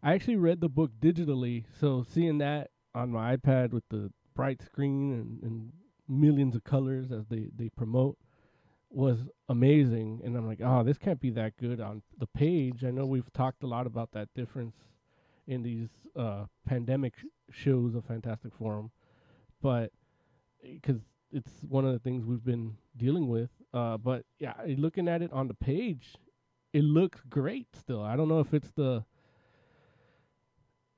I actually read the book digitally, so seeing that on my iPad with the bright screen and, and millions of colors as they they promote was amazing. And I'm like, oh, this can't be that good on the page. I know we've talked a lot about that difference in these uh, pandemic sh- shows of Fantastic Forum, but because it's one of the things we've been dealing with. Uh, but yeah, looking at it on the page, it looks great. Still, I don't know if it's the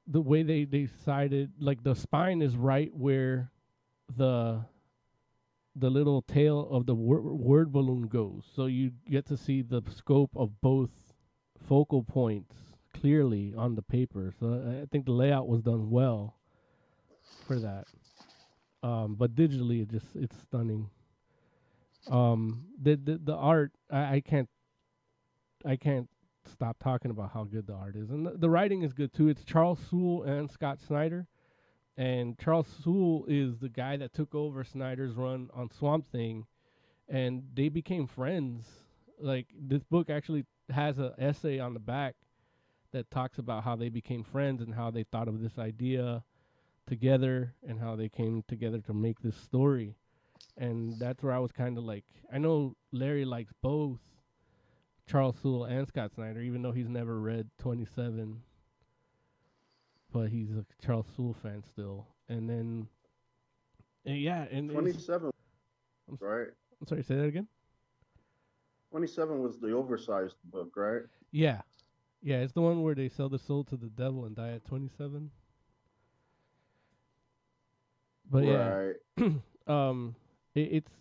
the way they decided. Like the spine is right where the the little tail of the wor- word balloon goes, so you get to see the scope of both focal points clearly on the paper. So I- I think the layout was done well for that um, but digitally it just it's stunning. Um, the the, the art I, I can't I can't stop talking about how good the art is, and the, the writing is good too. It's Charles Soule and Scott Snyder, and Charles Soule is the guy that took over Snyder's run on Swamp Thing, and they became friends. Like this book actually has a essay on the back that talks about how they became friends and how they thought of this idea together and how they came together to make this story. And that's where I was kind of like, I know Larry likes both Charles Soule and Scott Snyder, even though he's never read 27. But he's a Charles Soule fan still. And then, and yeah, and it's- 27, I'm right? I'm sorry, say that again? 27 was the oversized book, right? Yeah. Yeah, it's the one where they sell the soul to the devil and die at 27. But yeah. um it, it's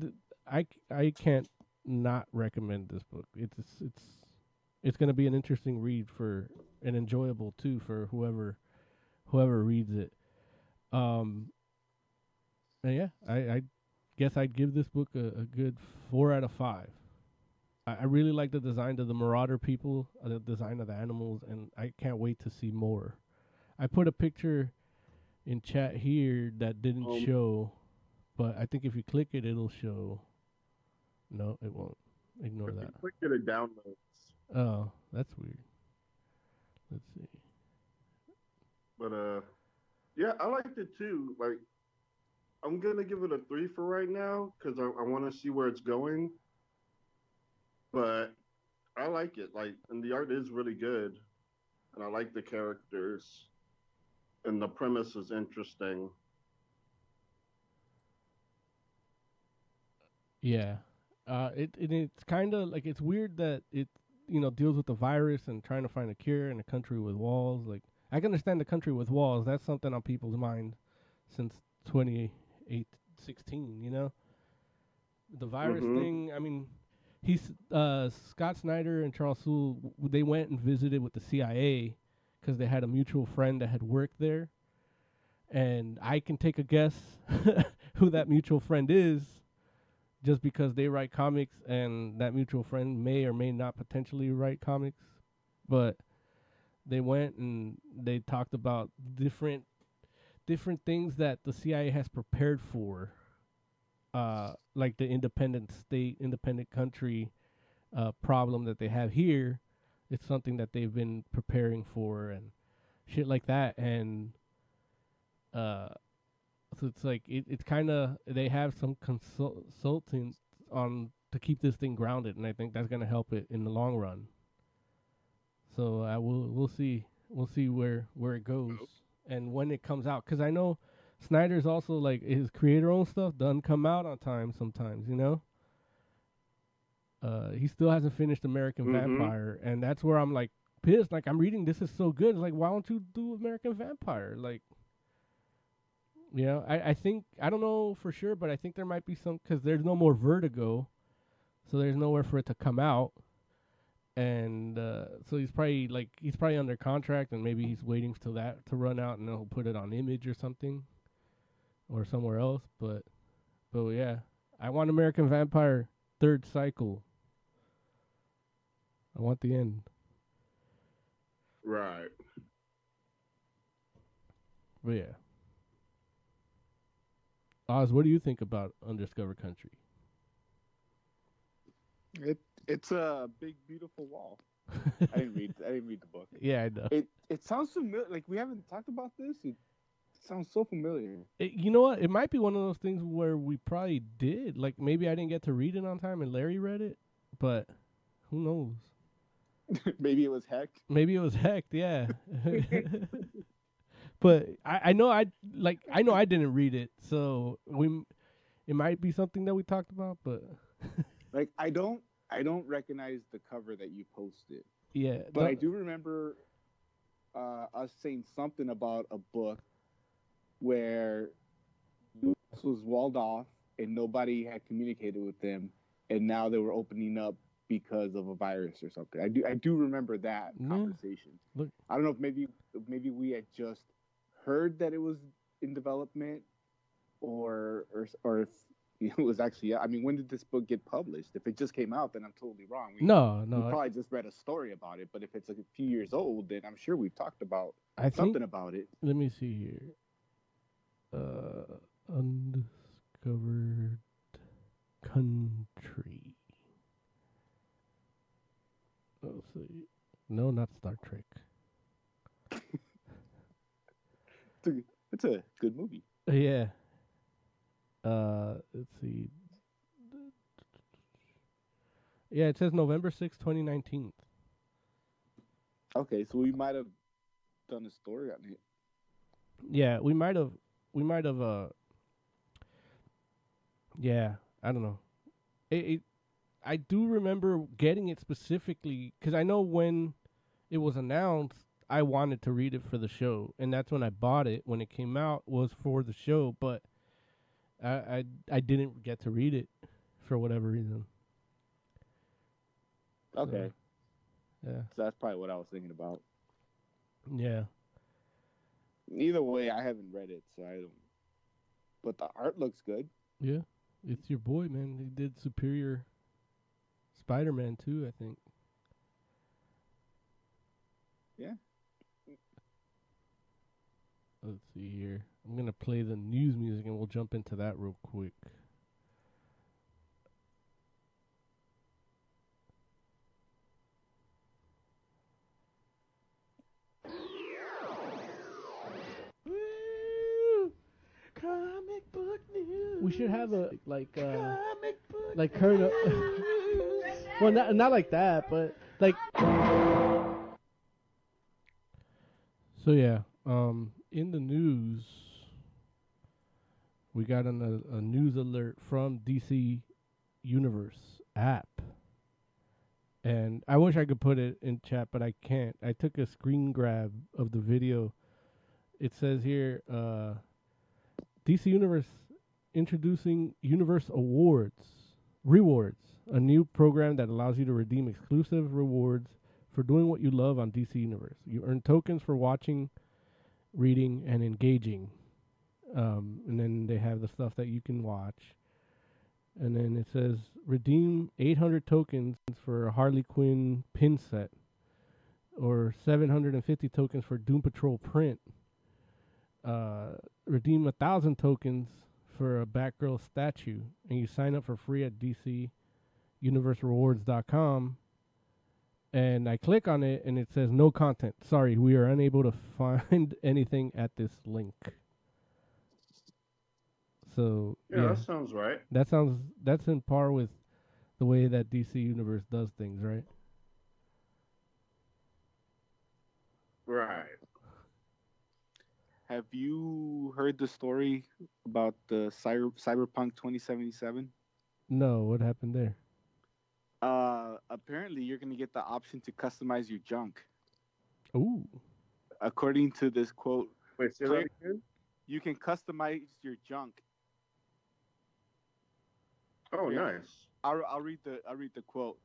th- I can't not recommend this book. It's it's it's going to be an interesting read for and enjoyable too for whoever whoever reads it. Um and yeah i i guess i'd give this book a, a good four out of five. I, I really like the design of the marauder people uh, the design of the animals and i can't wait to see more. I put a picture in chat here that didn't Um, show, but I think if you click it, it'll show. No, it won't. Ignore If that. click it, it downloads. Oh, that's weird. Let's see. But uh, yeah, I liked it too. Like, I'm gonna give it a three for right now because I, I want to see where it's going. But I like it. Like, and the art is really good, and I like the characters, and the premise is interesting. Yeah. Uh, it, it it's kind of like it's weird that it you know deals with the virus and trying to find a cure in a country with walls. Like I can understand the country with walls. That's something on people's mind since 2016. You know, the virus Mhm. thing. I mean, he's uh, Scott Snyder and Charles Soule. w- They went and visited with the CIA because they had a mutual friend that had worked there, and I can take a guess who that mutual friend is just because they write comics and that mutual friend may or may not potentially write comics but they went and they talked about different different things that the CIA has prepared for uh like the independent state independent country uh problem that they have here. It's something that they've been preparing for and shit like that. And uh it's like it, it's kind of they have some consult- consultants on to keep this thing grounded, and I think that's gonna help it in the long run. So I will we'll see we'll see where where it goes and when it comes out because I know Snyder's also like his creator own stuff doesn't come out on time sometimes, you know. Uh, he still hasn't finished American Mhm. Vampire, and that's where I'm like pissed. Like I'm reading this is so good. It's like why don't you do American Vampire? Like you know, I, I think I don't know for sure, but I think there might be some because there's no more Vertigo, so there's nowhere for it to come out, and uh, so he's probably like he's probably under contract, and maybe he's waiting till that to run out, and then he'll put it on Image or something, or somewhere else. But, but yeah, I want American Vampire third cycle. I want the end. Right. But yeah. Oz, what do you think about Undiscovered Country? It it's a big beautiful wall. I didn't read I didn't read the book. yeah, I know. It it sounds familiar. Like we haven't talked about this. It sounds so familiar. It- you know what? It might be one of those things where we probably did. Like maybe I didn't get to read it on time and Larry read it, but who knows? Maybe it was heck. Maybe it was hecked, yeah. but I, I know I like I know I didn't read it, so we it might be something that we talked about, but Like I don't I don't recognize the cover that you posted, yeah. but no- I do remember uh, us saying something about a book where this was walled off and nobody had communicated with them, and now they were opening up because of a virus or something. I do I do remember that Yeah. conversation. Look- I don't know if maybe maybe we had just heard that it was in development, or or or if it was actually. I mean, when did this book get published? If it just came out, then I'm totally wrong. We, No, we no. I- probably just read a story about it. But if it's a few years old, then I'm sure we've talked about I think something about it. let me see here. Uh, undiscovered country. Let's see. No, not Star Trek. It's a, it's a good movie. Yeah. Uh, let's see. Yeah, it says November sixth, 2019. Okay, so we might have done a story on it. Yeah, we might have we might have uh Yeah, I don't know. It, it I do remember getting it specifically cuz I know when it was announced I wanted to read it for the show and that's when I bought it when it came out was for the show, but I I I didn't get to read it for whatever reason. Okay, Yeah. so that's probably what I was thinking about. Yeah. Either way, I haven't read it, so I don't. But the art looks good. Yeah. It's your boy, man. He did Superior Spider-Man too, I think. Yeah. Let's see here. I'm gonna play the news music and we'll jump into that real quick. Comic book news. We should have a like uh like current Well not not like that, but like So yeah, um in the news we got an, a, a news alert from DC Universe app. And I wish I could put it in chat, but I can't. I took a screen grab of the video. It says here uh, DC Universe introducing Universe Awards, Rewards, a new program that allows you to redeem exclusive rewards for doing what you love on DC Universe. You earn tokens for watching, reading, and engaging. Um, and then they have the stuff that you can watch. And then it says redeem 800 tokens for a Harley Quinn pin set, or 750 tokens for Doom Patrol print. Uh, redeem a thousand tokens for a Batgirl statue, and you sign up for free at DCUniverseRewards.com. And I click on it, and it says no content. Sorry, we are unable to find anything at this link. So Yeah, yeah, that sounds right. that sounds that's in par with the way that DC Universe does things, right? Right. Have you heard the story about the Cyber, Cyberpunk 2077? No, what happened there? Uh, apparently, you're going to get the option to customize your junk. Ooh, According to this quote, Wait, say that again? you can customize your junk. Oh, Yeah. nice. I'll, I'll read the I'll read the quote.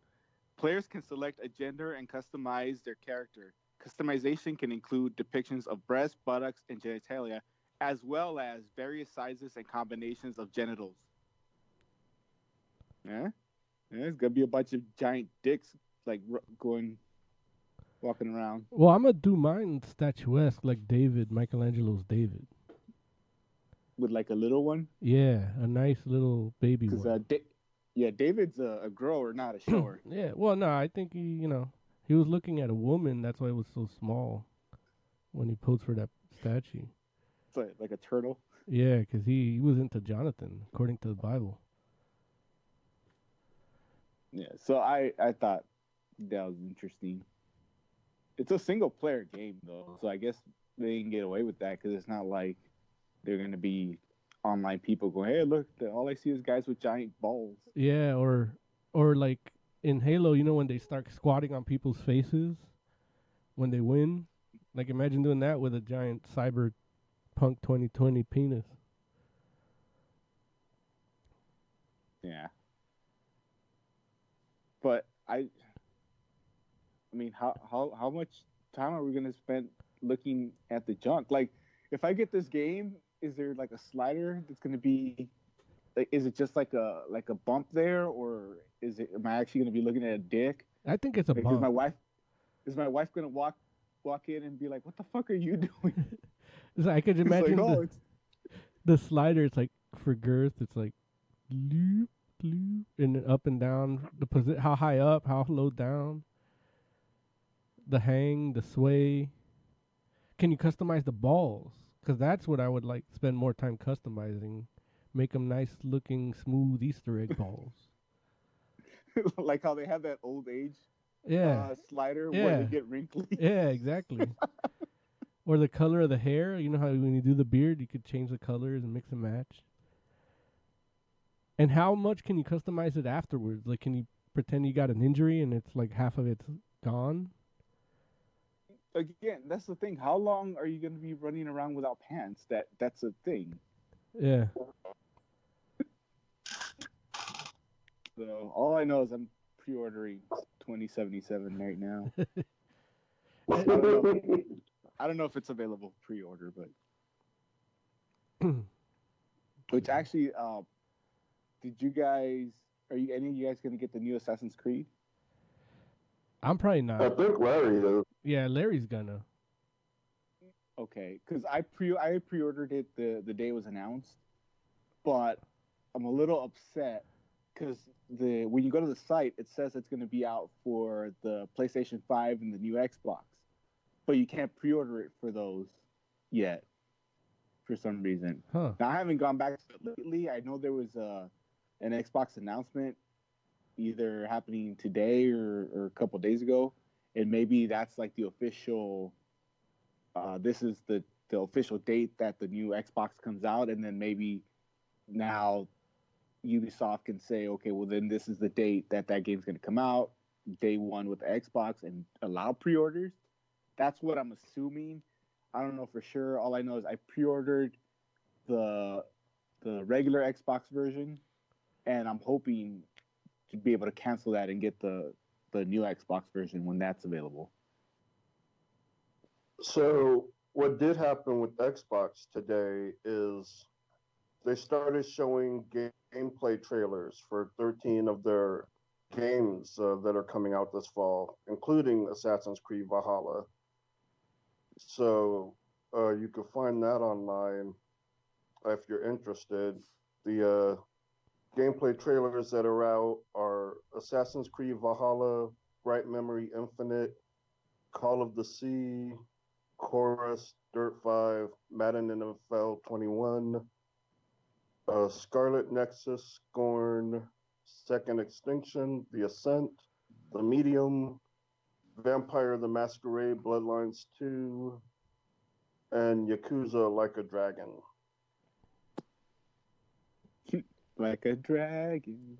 Players can select a gender and customize their character. Customization can include depictions of breasts, buttocks, and genitalia, as well as various sizes and combinations of genitals. Yeah, yeah, it's gonna be a bunch of giant dicks like r- going, walking around. well, I'm gonna do mine statuesque like David, Michelangelo's David. with like a little one. Yeah, a nice little baby one. uh, da- yeah, David's a, a grower, not a shower. yeah, well, no, I think he, you know, he was looking at a woman. That's why it was so small when he posed for that statue. it's like, like a turtle. Yeah, 'cause he, he was into Jonathan, according to the Bible. Yeah, so I I thought that was interesting. It's a single player game though, so I guess they can get away with that because it's not like they're gonna be online people going, "Hey, look, the- all I see is guys with giant balls." Yeah, or or like in Halo, you know, when they start squatting on people's faces when they win. Like imagine doing that with a giant cyberpunk 2020 penis. Yeah, but I, I mean, how how how much time are we gonna spend looking at the junk? Like, if I get this game, is there like a slider that's gonna be, like, is it just like a like a bump there, or is it? Am I actually gonna be looking at a dick? I think it's a Like, is bump. my wife, is my wife gonna walk walk in and be like, "What the fuck are you doing?" Like, I could imagine like, oh, the, the slider. It's like for girth. It's like loop, and then up and down. The posi- how high up, how low down. The hang, the sway. Can you customize the balls? Because that's what I would like spend more time customizing. Make them nice looking, smooth Easter egg balls. like how they have that old age Yeah, uh, slider where Yeah. they get wrinkly. yeah, exactly. or the color of the hair. You know how when you do the beard, you could change the colors and mix and match. And how much can you customize it afterwards? Like, can you pretend you got an injury and it's like half of it's gone? Again, that's the thing. How long are you gonna be running around without pants? That that's a thing. Yeah. So all I know is I'm pre-ordering 2077 right now. I don't know. I don't know if it's available pre-order, but which actually, uh, did you guys? Are you any of you guys gonna get the new Assassin's Creed? I'm probably not. I think Larry is. Yeah, Larry's gonna. Okay, because I pre I pre-ordered it the the day it was announced, but I'm a little upset because the when you go to the site it says it's going to be out for the PlayStation 5 and the new Xbox, but you can't pre-order it for those yet for some reason. Huh. Now I haven't gone back to it lately. I know there was a an Xbox announcement either happening today or, or a couple days ago, and maybe that's like the official. Uh, this is the the official date that the new Xbox comes out, and then maybe now Ubisoft can say, okay, well then this is the date that that game's going to come out, day one with the Xbox, and allow pre-orders. That's what I'm assuming. I don't know for sure. All I know is I pre-ordered the the regular Xbox version, and I'm hoping to be able to cancel that and get the the new Xbox version when that's available. So what did happen with Xbox today is they started showing gameplay trailers for 13 of their games uh, that are coming out this fall, including Assassin's Creed Valhalla. So uh, you can find that online if you're interested. The uh, gameplay trailers that are out are Assassin's Creed Valhalla, Bright Memory Infinite, Call of the Sea, Chorus, Dirt 5, Madden NFL 21, uh, Scarlet Nexus, Scorn, Second Extinction, The Ascent, The Medium, Vampire the Masquerade, Bloodlines 2, and Yakuza Like a Dragon. Like a dragon.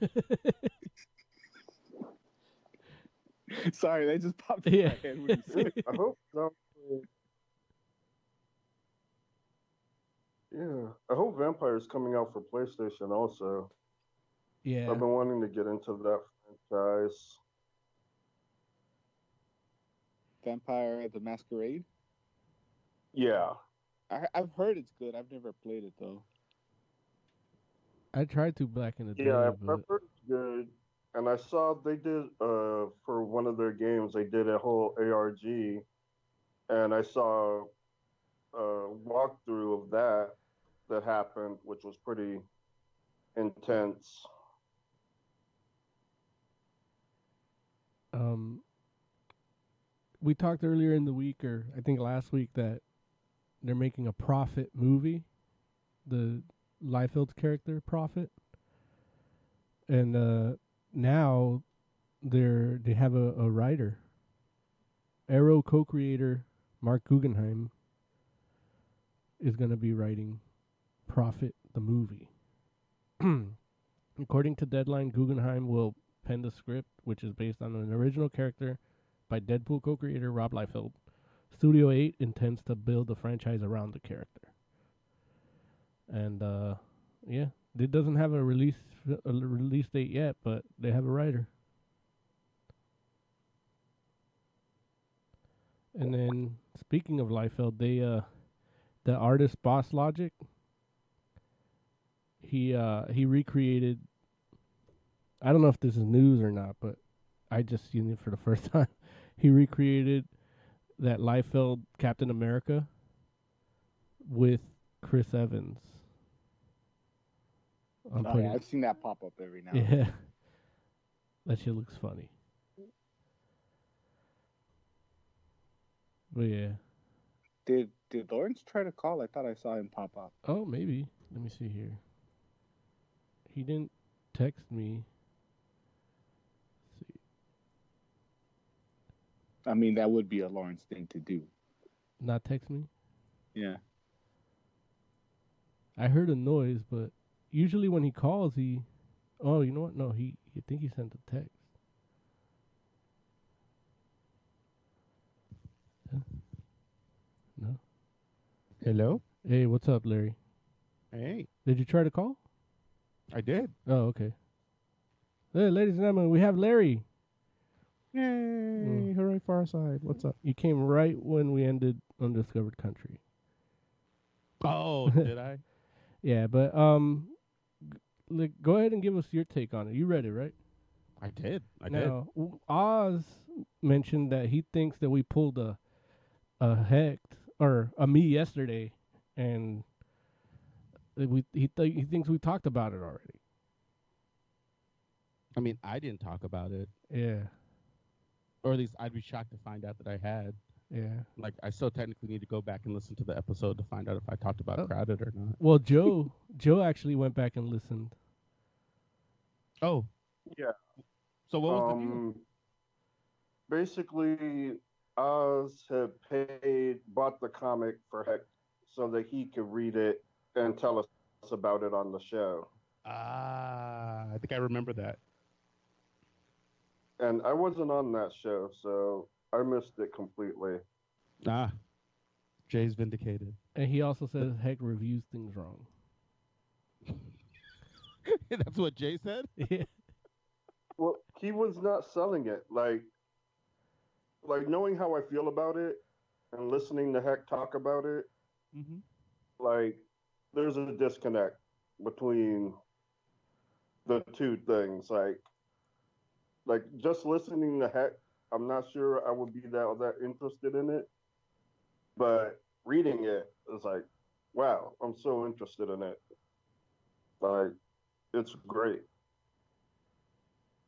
Sorry, that just popped in Yeah. my head when you said. I hope so. Yeah, I hope Vampire's coming out for PlayStation also. Yeah. I've been wanting to get into that franchise. Vampire the Masquerade. Yeah, I, I've heard it's good. I've never played it though. I tried to back in the day, yeah, but it's good. And I saw they did uh for one of their games they did a whole ARG, and I saw a walkthrough of that that happened, which was pretty intense. um, we talked earlier in the week, or I think last week, that they're making a Prophet movie, the Liefeld's character Prophet, and uh, now they're they have a, a writer, Arrow co-creator Marc Guggenheim is going to be writing Prophet the movie. According to Deadline, Guggenheim will pen the script, which is based on an original character by Deadpool co-creator Rob Liefeld. Studio 8 intends to build the franchise around the character. And uh yeah, it doesn't have a release a release date yet, but they have a writer. And then speaking of Liefeld, they uh the artist Boss Logic he uh he recreated I don't know if this is news or not, but I just seen it for the first time. He recreated that Liefeld Captain America with Chris Evans. I'm Oh, yeah, I've seen that pop up every now. and yeah. That shit looks funny. But yeah. Did did Lawrence try to call? I thought I saw him pop up. Oh, maybe. Let me see here. He didn't text me. see. I mean, that would be a Lawrence thing to do. Not text me. Yeah. I heard a noise, but usually when he calls, he. Oh, you know what? No, he. I think he sent a text. No. Hello? Hey, what's up, Larry? Hey, Did you try to call? I did. Oh, okay. Hey, ladies and gentlemen, we have Larry. Yay! Mm. Hooray, Far Side. What's up? You came right when we ended Undiscovered Country. Oh, did I? Yeah, but um, like, go ahead and give us your take on it. You read it, right? I did. I did. now, w- Oz mentioned that he thinks that we pulled a a hecht or a me yesterday, and we he th- he thinks we talked about it already. I mean, I didn't talk about it, Yeah, or at least I'd be shocked to find out that I had. yeah. Like, I still technically need to go back and listen to the episode to find out if I talked about Oh. crowded or not. Well, Joe Joe actually went back and listened. Oh, Yeah. So what was the deal? Um, basically, Oz had paid, bought the comic for Heck so that he could read it and tell us about it on the show. Ah, I think I remember that. And I wasn't on that show, so I missed it completely. Ah, Jay's vindicated. And he also says Heck reviews things wrong. That's what Jay said. Yeah. Well, he was not selling it. Like, like knowing how I feel about it and listening to Heck talk about it, Mm-hmm. like, there's a disconnect between the two things. Like, like just listening to Heck, I'm not sure I would be that that interested in it, but reading it is like, wow, I'm so interested in it. Like, it's great.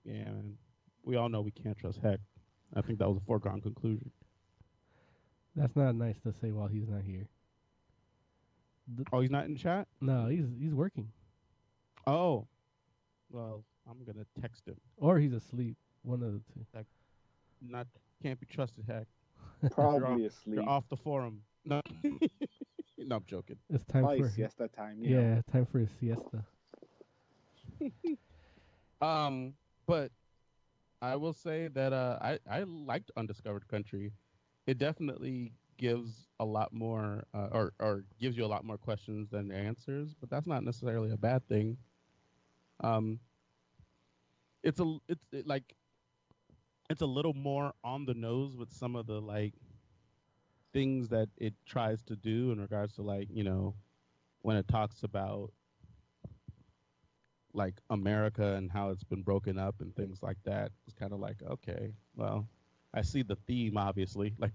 Yeah, man. We all know we can't trust Heck. I think that was a foregone conclusion. That's not nice to say while he's not here. The- Oh, he's not in chat. no, he's he's working. Oh, well, I'm gonna text him. Or he's asleep. One of the two. Not can't be trusted, Heck. Probably asleep. You're off the forum. No, no, I'm joking. It's time Probably for siesta time. You Yeah, time for a siesta. Um, but I will say that uh, I I liked Undiscovered Country. It definitely gives a lot more, uh, or or gives you a lot more questions than answers. But that's not necessarily a bad thing. Um, it's a it's it, like it's a little more on the nose with some of the like things that it tries to do in regards to like you know when it talks about like America and how it's been broken up and things like that. It's kind of like, okay, well, I see the theme, obviously. Like,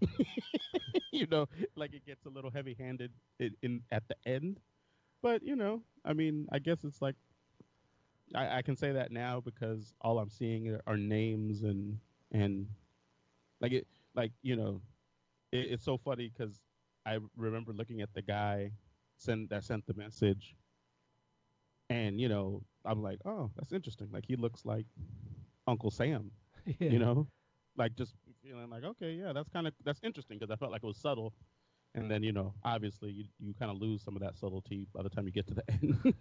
you know, like it gets a little heavy-handed in, in at the end, but you know, I mean, I guess it's like I, I can say that now because all I'm seeing are, names and and like it, like you know, it, it's so funny because I remember looking at the guy send that sent the message and you know i'm like oh that's interesting like he looks like uncle sam yeah. you know like just feeling like okay yeah that's kind of that's interesting because i felt like it was subtle and then you know obviously you, you kind of lose some of that subtlety by the time you get to the end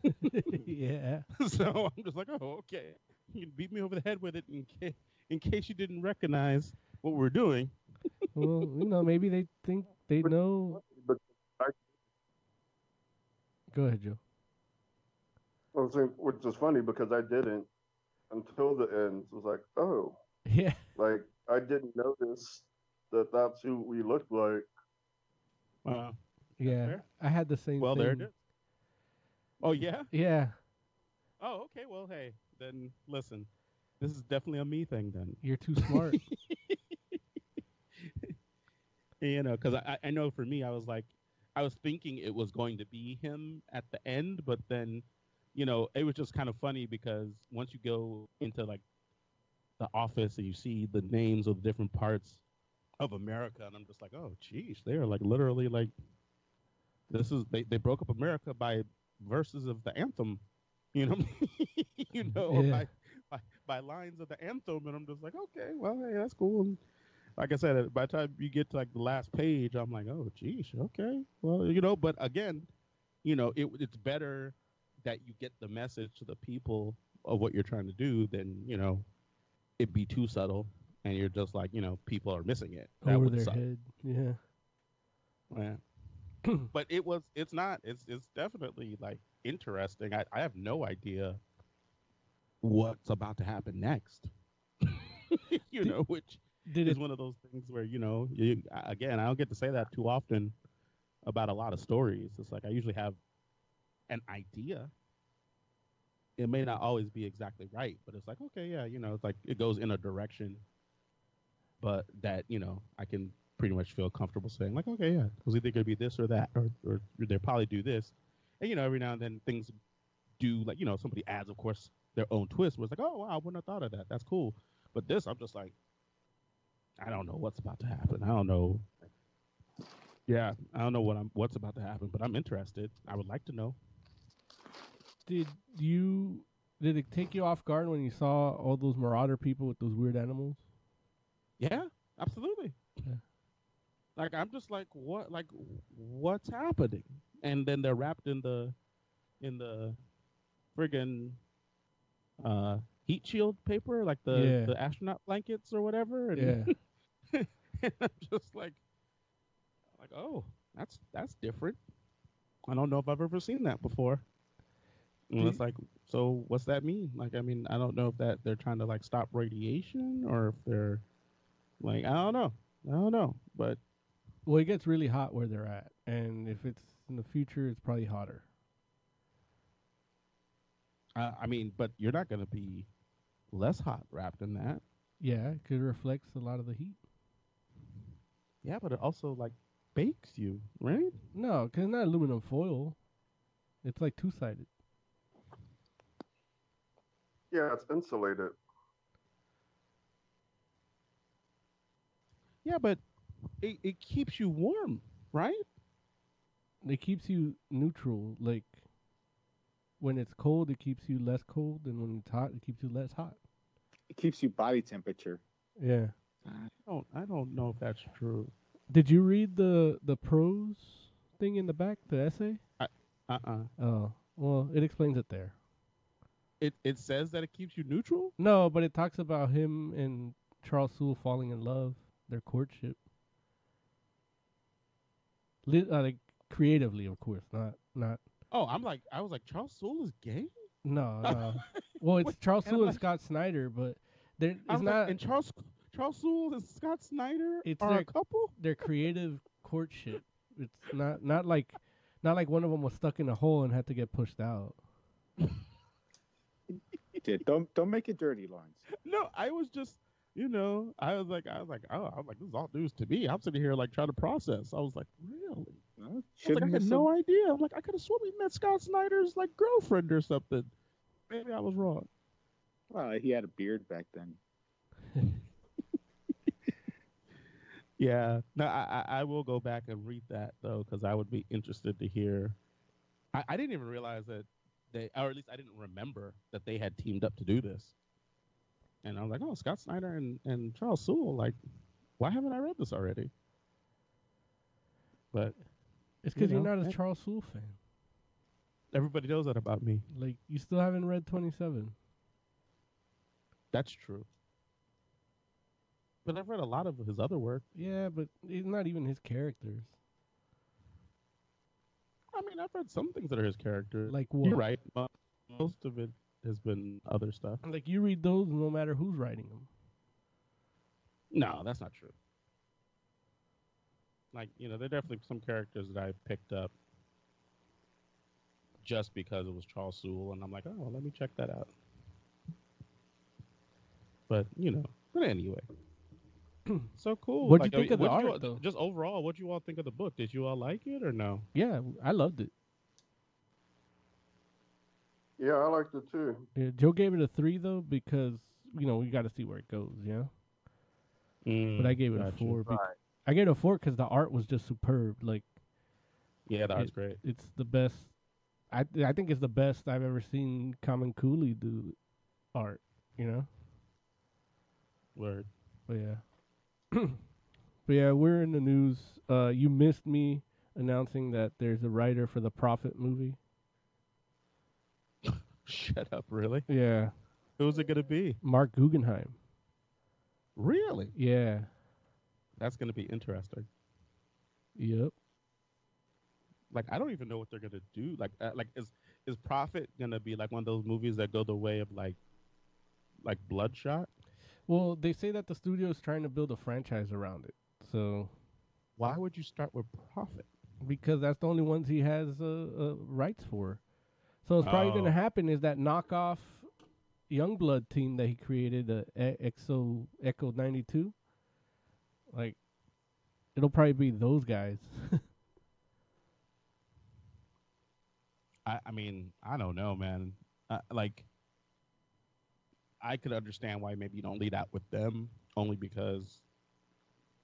yeah. so i'm just like oh okay you beat me over the head with it in, ca- in case you didn't recognize what we're doing Well, you know, maybe they think they know. But Go ahead, Joe. I was saying, which is funny because I didn't until the end. It was like, oh, Yeah. like I didn't notice that that's who we looked like. uh, Yeah. fair. I had the same well thing. there it is oh yeah Yeah. oh okay well hey then listen this is definitely a me thing then You're too smart. you know because I, I know for me i was like i was thinking it was going to be him at the end but then you know it was just kind of funny because once you go into like the office and you see the names of the different parts of america and i'm just like oh geez they are like literally like this is they, they broke up america by verses of the anthem you know you know Yeah. by, by by lines of the anthem and i'm just like okay well hey that's cool and like I said, uh, by the time you get to like the last page, I'm like, oh, geez, okay, well, you know. But again, you know, it, it's better that you get the message to the people of what you're trying to do then you know, it'd be too subtle and you're just like, you know, people are missing it. That Over their suck. head. Yeah. Yeah. but it was, it's not, it's it's definitely like interesting. I, I have no idea what's about to happen next. you Did- know, which Did is it? one of those things where you know you, again i don't get to say that too often about a lot of stories it's like i usually have an idea it may not always be exactly right but it's like okay yeah you know it's like it goes in a direction but that you know i can pretty much feel comfortable saying like okay yeah it was either going to be this or that or, or they'll probably do this and you know every now and then things do like you know somebody adds of course their own twist where it's like oh wow i wouldn't have thought of that that's cool but this i'm just like I don't know what's about to happen. I don't know. Yeah, I don't know what I'm what's about to happen, but I'm interested. I would like to know. Did you? Did it take you off guard when you saw all those marauder people with those weird animals? Yeah, absolutely. Yeah. Like I'm just like what like what's happening? And then they're wrapped in the in the friggin' uh, heat shield paper, like the Yeah. the astronaut blankets or whatever. And, Yeah. and I'm just like, like, oh, that's that's different. I don't know if I've ever seen that before. And it's like, so what's that mean? Like, I mean, I don't know if that they're trying to like stop radiation or if they're like, I don't know, I don't know. But Well, it gets really hot where they're at, and if it's in the future, it's probably hotter. uh, I mean, but you're not gonna be less hot wrapped in that. Yeah, it reflects a lot of the heat. Yeah, but it also like bakes you, right? No, because it's not aluminum foil. It's like two sided. Yeah, it's insulated. Yeah, but it, it keeps you warm, right? It keeps you neutral. Like when it's cold, it keeps you less cold, and when it's hot, it keeps you less hot. It keeps you body temperature. Yeah. I don't I don't know if that's true. Did you read the the prose thing in the back, the essay? Uh uh Oh, well, it explains it there. It it says that it keeps you neutral. No, but it talks about him and Charles Soule falling in love, their courtship. Uh, like creatively, of course, not not. Oh, I'm like I was like Charles Soule is gay. No, no. well, it's? Charles And I'm Soule and Scott Snyder, but they're, it's not like, and Charles Charles Soule and Scott Snyder It's are their- a couple. their creative courtship. It's not not like not like one of them was stuck in a hole and had to get pushed out. Don't don't make it dirty, Lawrence. No, I was just you know I was like I was like oh I was like this is all news to me. I'm sitting here like trying to process. I was like really. Well, I was like, I had no idea. I'm like, I could have sworn we met Scott Snyder's like girlfriend or something. Maybe I was wrong. Well, he had a beard back then. Yeah. No, I I I will go back and read that though because I would be interested to hear. I, I didn't even realize that they, or at least I didn't remember that they had teamed up to do this. And I was like, oh, Scott Snyder and and Charles Soule. Like, why haven't I read this already? But It's because you are not a I- Charles Soule fan. everybody knows that about me. Like you still haven't read Twenty Seven. That's true. But I've read a lot of his other work. Yeah, but it's not even his characters. Mean, I've read some things that are his character. Like what? You're right. Mo- Most of it has been other stuff. Like you read those no matter who's writing them. No, that's not true. Like, you know, there are definitely some characters that I picked up just because it was Charles Soule, and I'm like, oh, let me check that out. But, you know, but anyway. so cool. What'd you Like, I think mean, of the what'd you art, all- though? Just overall, what do you all think of the book? Did you all like it or no? Yeah, I loved it. Yeah, I liked it too. Yeah, Joe gave it a three though because you know we got to see where it goes. Yeah, but I mm, gave it a four. bec- Right. I gave it a four because the art was just superb. Like Yeah, that was it- great. it's the best. I I think it's the best I've ever seen Camuncoli do art. You know, Word. but yeah, but yeah, we're in the news. Uh, you missed me announcing that there's a writer for the Prophet movie. Shut up, really? Yeah, Who's it going to be? Marc Guggenheim. Really? Yeah, That's going to be interesting. yep. like I don't even know what they're gonna do. Like uh, like is is Prophet gonna be like one of those movies that go the way of like like Bloodshot? Well, they say that the studio is trying to build a franchise around it. So Why would you start with Prophet? because that's the only ones he has uh, uh, rights for. So what's probably going Oh. to happen is that knockoff Youngblood team that he created, the uh, Exo Echo ninety two. Like, it'll probably be those guys. I I mean I don't know, man. Uh, like I could understand why maybe you don't lead out with them only because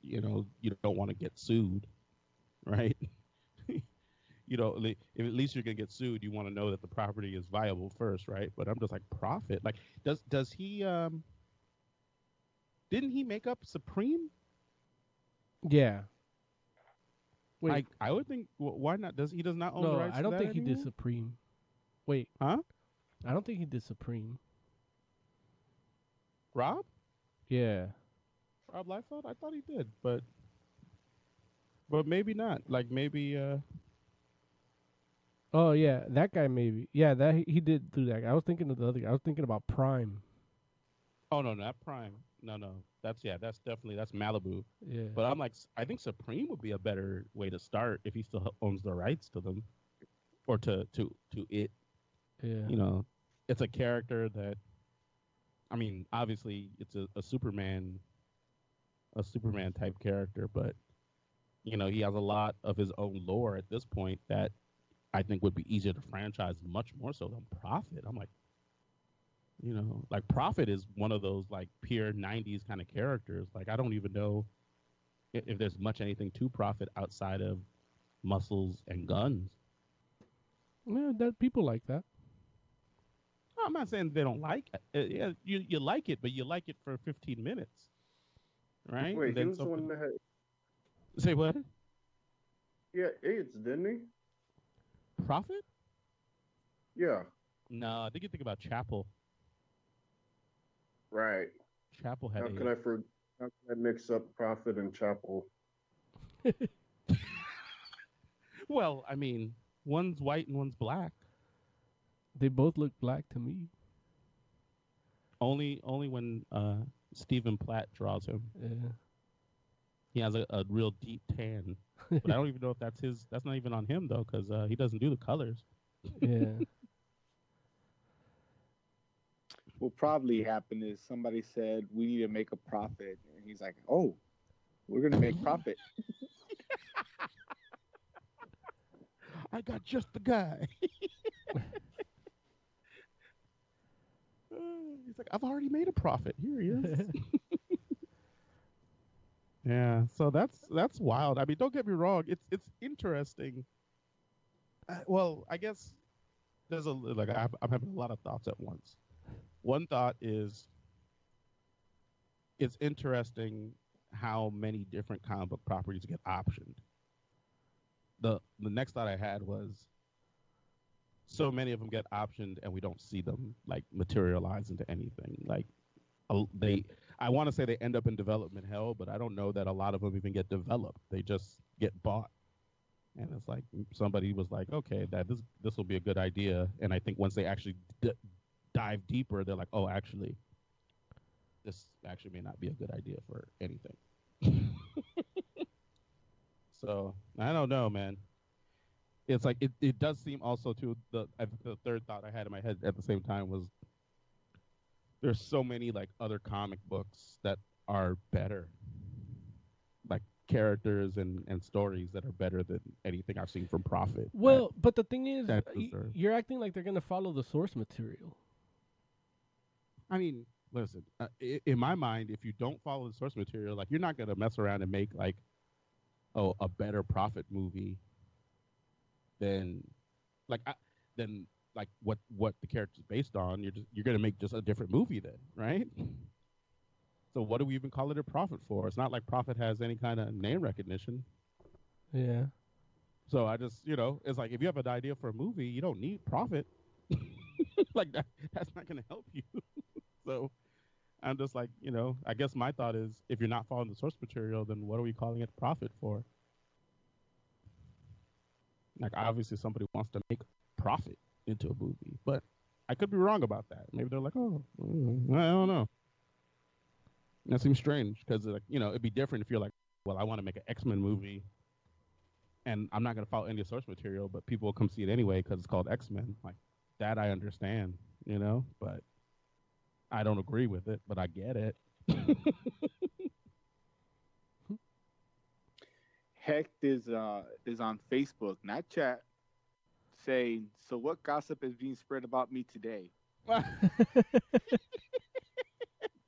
you know you don't want to get sued, right? you know, if at least you're gonna get sued, you want to know that the property is viable first, right? But I'm just like Prophet. Like, does does he? um Didn't he make up Supreme? yeah. Wait, Like, I would think. wh- Why not? Does he does not own no, the rights? I don't think he did? Supreme. Wait, Huh? I don't think he did Supreme. Rob? Yeah. Rob Liefeld? I thought he did, but but maybe not. Like maybe uh Oh yeah, that guy maybe. Yeah, that he, he did do that. I was thinking of the other guy. I was thinking about Prime. Oh no, not Prime. No, no. That's yeah, that's definitely that's Malibu. Yeah. But I'm like I think Supreme would be a better way to start if he still owns the rights to them or to to to it. yeah. You know, it's a character that I mean, obviously it's a, a Superman a Superman type character, but you know, he has a lot of his own lore at this point that I think would be easier to franchise much more so than Prophet. I'm like you know, like Prophet is one of those like pure '90s kind of characters. Like I don't even know if, if there's much anything to Prophet outside of muscles and guns. yeah, that people like that. I'm not saying they don't like it. Uh, yeah, you you like it, but you like it for 15 minutes, right? Wait, he was the one that had Say what? yeah AIDS, didn't he? Prophet? Yeah, No, I think you think about Chapel. right. Chapel had How AIDS. can I for how can I mix up Prophet and Chapel? Well, I mean, one's white and one's black. They both look black to me. Only only when uh, Stephen Platt draws him. Yeah. He has a, a real deep tan. But I don't even know if that's his. That's not even on him though, because uh, he doesn't do the colors. yeah. What probably happened is somebody said we need to make a profit, and he's like, "Oh, we're gonna make profit." I got just the guy. Uh, He's like, I've already made a profit. Here he is. yeah, so that's that's wild. I mean, don't get me wrong. It's it's interesting. Uh, well, I guess there's a like I'm, I'm having a lot of thoughts at once. One thought is it's interesting how many different comic book properties get optioned. The the next thought I had was so many of them get optioned and we don't see them like materialize into anything. Like they I want to say they end up in development hell, but I don't know that a lot of them even get developed. They just get bought. And it's like somebody was like, "Okay, that this this will be a good idea." And I think once they actually d- dive deeper, they're like, "Oh, actually this actually may not be a good idea for anything." so, I don't know, man it's like it, it does seem also to the the third thought I had in my head at the same time was there's so many like other comic books that are better like characters and and stories that are better than anything I've seen from Prophet. that- Well, but the thing is, y- you're acting like they're gonna follow the source material. I mean, listen, uh, i- in my mind, if you don't follow the source material, like you're not gonna mess around and make like, oh, a better Prophet movie than, like, I, than like what what the character's based on. You're just you're gonna make just a different movie then, right? So what do we even call it a Prophet for? It's not like Prophet has any kind of name recognition. Yeah. So I just, you know, it's like if you have an idea for a movie, you don't need Prophet. like that, that's not going to help you. so I'm just like, you know, I guess my thought is if you're not following the source material, then what are we calling it Prophet for? Like obviously somebody wants to make Prophet into a movie, but I could be wrong about that. Maybe they're like, oh, mm, I don't know. That seems strange because, like, you know, it'd be different if you're like, well, I want to make an X Men movie and I'm not going to follow any source material, but people will come see it anyway because it's called X Men. Like that, I understand, you know, but I don't agree with it, but I get it. Hecht is uh is on Facebook, not chat, saying, "So what gossip is being spread about me today?"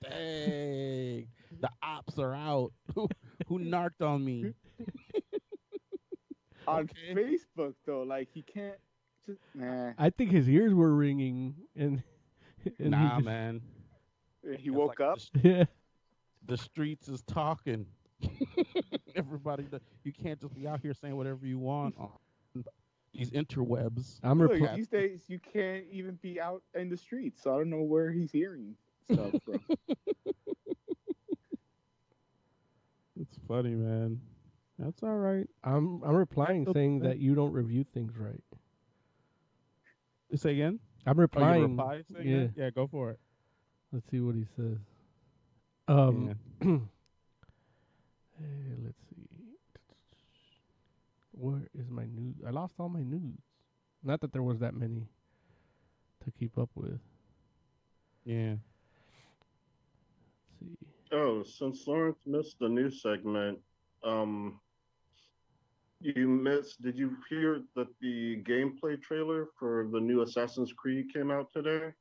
Dang, the ops are out. Who, who narked on me? On Okay. Facebook though, like he can't just nah. I think his ears were ringing, and, and nah, he just, man. He woke like up. The, Yeah. the streets is talking. Everybody, the- you can't just be out here saying whatever you want. on- these interwebs. I'm Look, replying. these days you can't even be out in the streets, so I don't know where he's hearing stuff from. It's funny, man. That's all right. I'm I'm replying That's saying that you don't review things right. You Say again. I'm Oh, replying. reply yeah. that? Yeah, go for it. Let's see what he says. Um, Yeah. eh, let's see. Where is my news? I lost all my news. Not that there was that many to keep up with. Yeah. Let's see. Oh, since Lawrence missed the news segment, um, you missed. Did you hear that the gameplay trailer for the new Assassin's Creed came out today?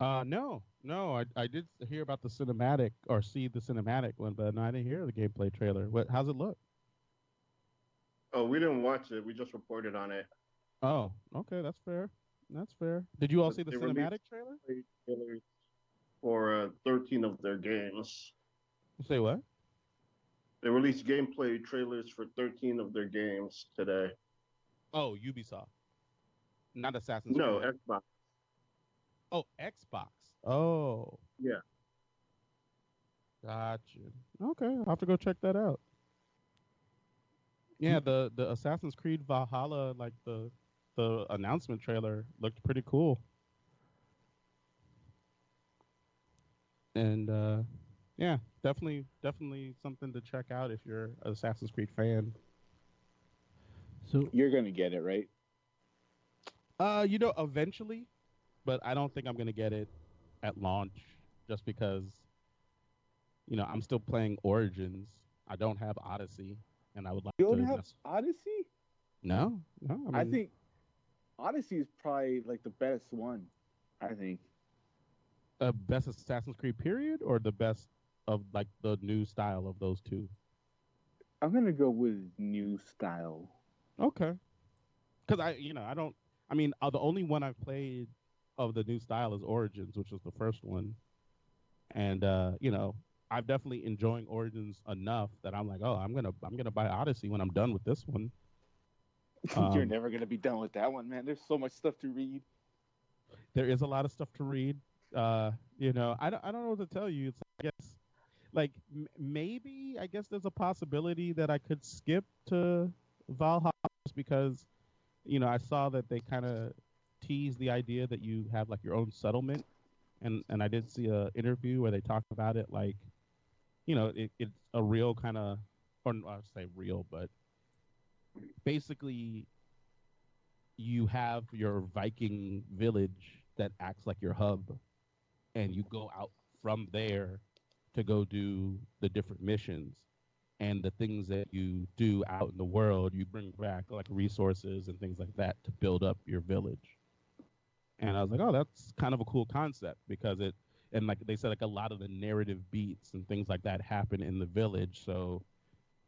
Uh, no, no. I I did hear about the cinematic or see the cinematic one, but I didn't hear the gameplay trailer. What? How's it look? Oh, we didn't watch it. We just reported on it. Oh, okay, that's fair. That's fair. Did you all But see the they cinematic trailer? For uh, 13 of their games. Say what? They released gameplay trailers for 13 of their games today. Oh, Ubisoft. Not Assassin's No, Creed. Xbox. Oh, Xbox. Oh. Yeah. Gotcha. Okay, I'll have to go check that out. Yeah, the the Assassin's Creed Valhalla, like the the announcement trailer looked pretty cool. And uh yeah, definitely definitely something to check out if you're an Assassin's Creed fan. So You're gonna get it right. Uh, you know, eventually, but I don't think I'm gonna get it at launch just because, you know, I'm still playing Origins. I don't have Odyssey, and I would like You don't have mess- Odyssey? No, no. I, I, think Odyssey is probably like the best one. I think. uh, best Assassin's Creed period or the best of like the new style of those two. I'm gonna go with new style. Okay. Because I, you know, I don't. I mean, uh, the only one I've played of the new style is Origins, which was the first one, and uh, you know, I've definitely enjoying Origins enough that I'm like, oh, I'm gonna, I'm gonna buy Odyssey when I'm done with this one. You're Um, never gonna be done with that one, man. There's so much stuff to read. There is a lot of stuff to read. Uh, you know, I don't, I don't know what to tell you. It's, I guess, like m- maybe, I guess there's a possibility that I could skip to Valhalla just because, you know, I saw that they kind of tease the idea that you have like your own settlement, and and I did see a interview where they talk about it like, you know, it, it's a real kind of, or I'll say real, but basically you have your Viking village that acts like your hub, and you go out from there to go do the different missions. And the things that you do out in the world, you bring back like resources and things like that to build up your village. And I was like, oh, that's kind of a cool concept because it, and like they said, like a lot of the narrative beats and things like that happen in the village. So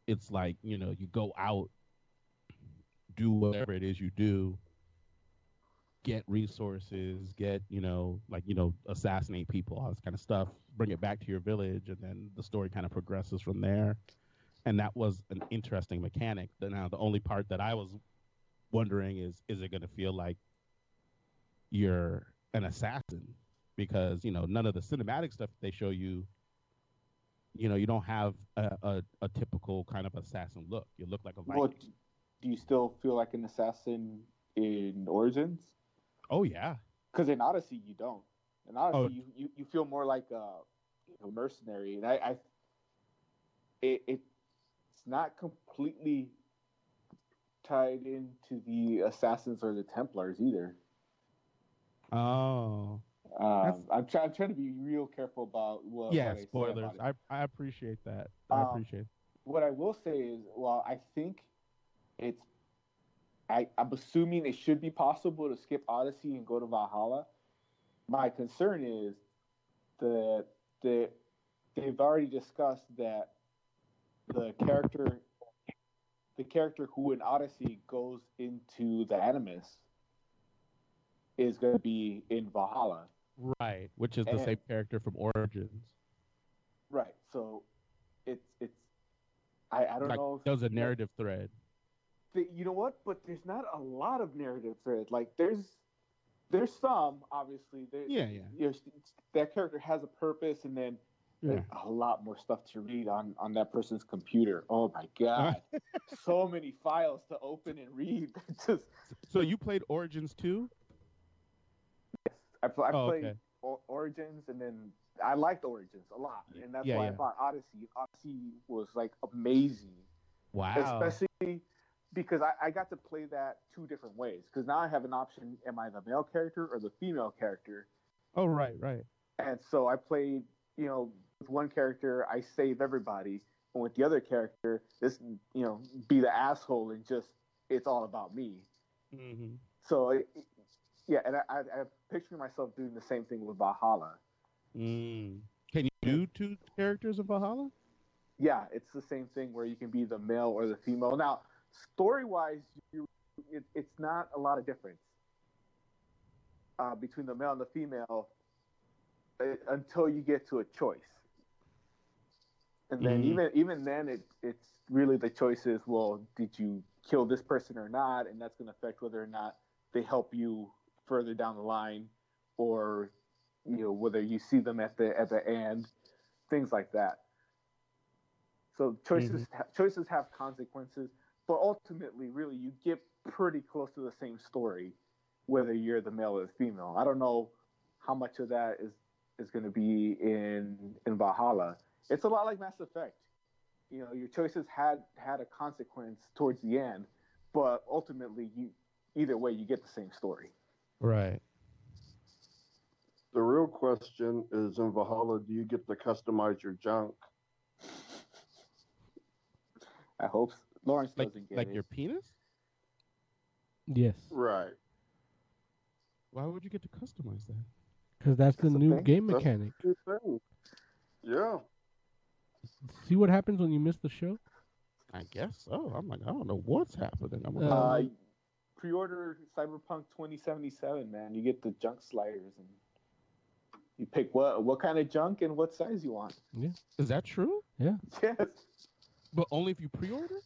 it's like, you know, you go out, do whatever it is you do, get resources, get, you know, like, you know, assassinate people, all this kind of stuff, bring it back to your village, and then the story kind of progresses from there. And that was an interesting mechanic. Now, the only part that I was wondering is, is it going to feel like you're an assassin? Because, you know, none of the cinematic stuff they show you, you know, you don't have a, a, a typical kind of assassin look. You look like a Viking. Well, do you still feel like an assassin in Origins? oh, yeah. Because in Odyssey you don't. In Odyssey Oh. you, you, you feel more like a, a mercenary, and I, I it, it's not completely tied into the assassins or the Templars either. Oh. Um, I'm, try, I'm trying to be real careful about what. yeah, what I spoilers. I, I appreciate that. I Um, appreciate what I will say is, well, I think it's. I, I'm assuming it should be possible to skip Odyssey and go to Valhalla. My concern is that that they've already discussed that the character, the character who in Odyssey goes into the Animus, is going to be in Valhalla. Right, which is the same character from Origins. Right. So, it's it's. I, I don't Like, know. If, There was a narrative thread. the, you know what? But there's not a lot of narrative thread. Like there's there's some obviously. There, Yeah, yeah. you know, that character has a purpose, and then Yeah. a lot more stuff to read on on that person's computer. Oh my god, so many files to open and read. Just So you played Origins too? I, pl- I Oh, played okay. O- Origins, and then I liked Origins a lot, and that's Yeah, why yeah. I bought Odyssey. Odyssey was like amazing, Wow. especially because I, I got to play that two different ways. Because now I have an option: am I the male character or the female character? oh, right, right. And so I played, you know, with one character, I save everybody, and with the other character, this, you know, be the asshole and just it's all about me. hmm So, it, yeah, and I, I, I picture myself doing the same thing with Valhalla. Mm. Can you do two characters in Valhalla? Yeah, it's the same thing where you can be the male or the female. Now, story wise, you it, it's not a lot of difference uh, between the male and the female uh, until you get to a choice. And then Mhm. even even then, it it's really the choice is well, did you kill this person or not, and that's going to affect whether or not they help you further down the line, or you know whether you see them at the at the end, things like that. So choices mm-hmm. ha- choices have consequences, but ultimately, really, you get pretty close to the same story, whether you're the male or the female. I don't know how much of that is is going to be in in Valhalla. It's a lot like Mass Effect. You know, your choices had had a consequence towards the end, but ultimately, you either way, you get the same story. Right. The real question is in Valhalla, do you get to customize your junk? I hope s- Lawrence Like, doesn't get like it. your penis? Yes, Right. Why would you get to customize that? because that's the That's the new thing. game mechanic. Yeah. See what happens when you miss the show? I guess so. I'm like, I don't know what's happening. I'm like, Uh, pre-order Cyberpunk 2077, man. You get the junk sliders and you pick what what kind of junk and what size you want. Yeah. is that true? Yeah. Yes. But only if you pre-order?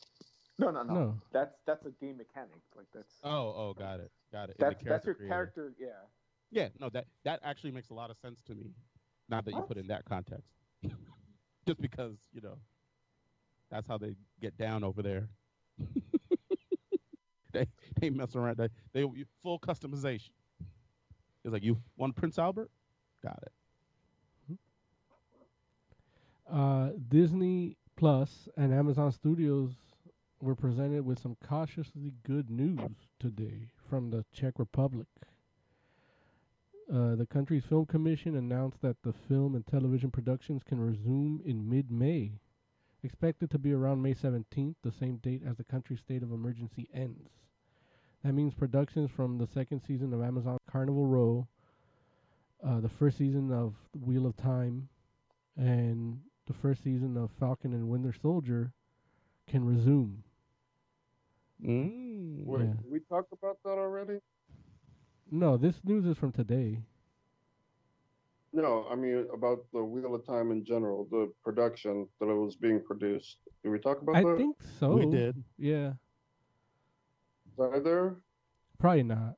No, no, no. No. That's that's a game mechanic. Like that's Oh, oh, got it, got it. That's that's your creator. character. Yeah. Yeah, no, that that actually makes a lot of sense to me. Now that you What? put in that context, just because you know, that's how they get down over there. they they mess around. They they full customization. It's like you want Prince Albert, got it. Uh, Disney Plus and Amazon Studios were presented with some cautiously good news today from the Czech Republic. Uh, the country's film commission announced that the film and television productions can resume in mid-May, expected to be around May 17th, the same date as the country's state of emergency ends. That means productions from the second season of Amazon Carnival Row, uh, the first season of Wheel of Time, and the first season of Falcon and Winter Soldier can resume. Mm. Wait, Yeah. we talked about that already? No, this news is from today. No, I mean about the Wheel of Time in general, the production that it was being produced. Did we talk about I that? I think so. We did. Yeah, That there? probably not.